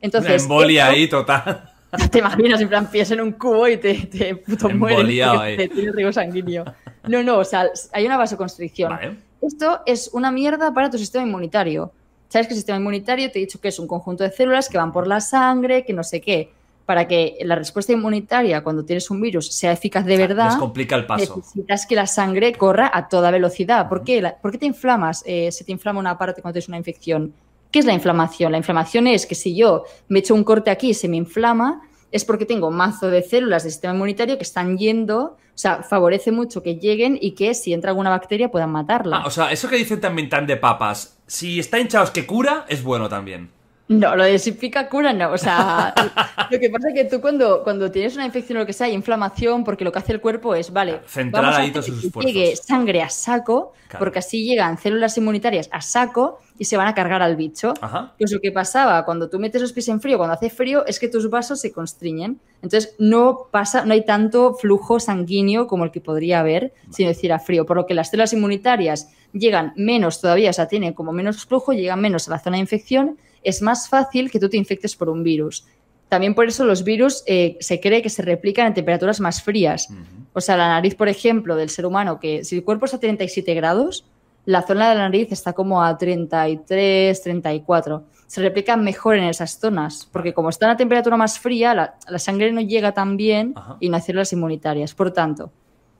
Entonces, Una embolia esto- ahí total. te imaginas en plan pies en un cubo y te, te puto mueres te tiene riego sanguíneo. No, no, o sea, hay una vasoconstricción. Esto es una mierda para tu sistema inmunitario. ¿Sabes que el sistema inmunitario te he dicho que es un conjunto de células que van por la sangre, que no sé qué? Para que la respuesta inmunitaria cuando tienes un virus sea eficaz de verdad, Les complica el paso. necesitas que la sangre corra a toda velocidad. ¿Por qué, La- ¿por qué te inflamas? Eh, se te inflama una parte cuando tienes una infección. ¿Qué es la inflamación? La inflamación es que si yo me echo un corte aquí y se me inflama, es porque tengo mazo de células del sistema inmunitario que están yendo, o sea, favorece mucho que lleguen y que si entra alguna bacteria puedan matarla. Ah, o sea, eso que dicen también tan de papas, si está hinchados que cura, es bueno también. No, lo de si pica cura no. O sea, lo que pasa es que tú cuando, cuando tienes una infección o lo que sea, hay inflamación, porque lo que hace el cuerpo es, vale, Centrar vamos a hacer sus que llegue sangre a saco, Claro. porque así llegan células inmunitarias a saco y se van a cargar al bicho. Ajá. Pues lo que pasaba cuando tú metes los pies en frío, cuando hace frío, es que tus vasos se constriñen. Entonces no pasa, no hay tanto flujo sanguíneo como el que podría haber si no hiciera frío. Por lo que las células inmunitarias llegan menos todavía, o sea, tienen como menos flujo, llegan menos a la zona de infección. Es más fácil que tú te infectes por un virus. También por eso los virus eh, se cree que se replican en temperaturas más frías. O sea, la nariz, por ejemplo, del ser humano, que si el cuerpo está a 37 grados, la zona de la nariz está como a 33, 34. Se replican mejor en esas zonas, porque como está a una temperatura más fría, la, la sangre no llega tan bien y no hay células inmunitarias. Por tanto,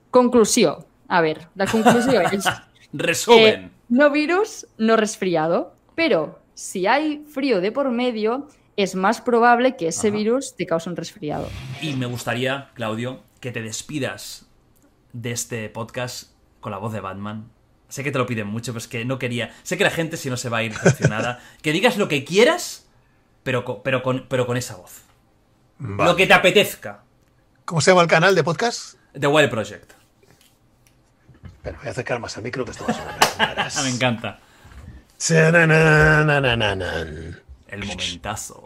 conclusión. A ver, la conclusión es... Resumen. eh, no virus, no resfriado. Pero si hay frío de por medio, es más probable que ese virus te cause un resfriado. Y me gustaría, Claudio, que te despidas de este podcast con la voz de Batman. Sé que te lo piden mucho, pero es que no quería. Sé que la gente, si no se va a ir decepcionada, que digas lo que quieras, pero con, pero con, pero con esa voz. Vale. Lo que te apetezca. ¿Cómo se llama el canal de podcast? The Wild Project. Pero voy a acercar más al micro que esto va a sonar. me encanta. El momentazo.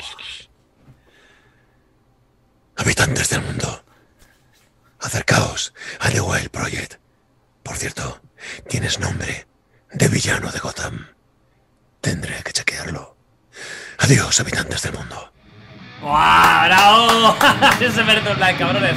Habitantes del mundo, acercaos a The Wild Project. Por cierto, tienes nombre de villano de Gotham. Tendré que chequearlo. Adiós, habitantes del mundo. ¡Guau! ¡Bravo! Ese merece un like, cabrones.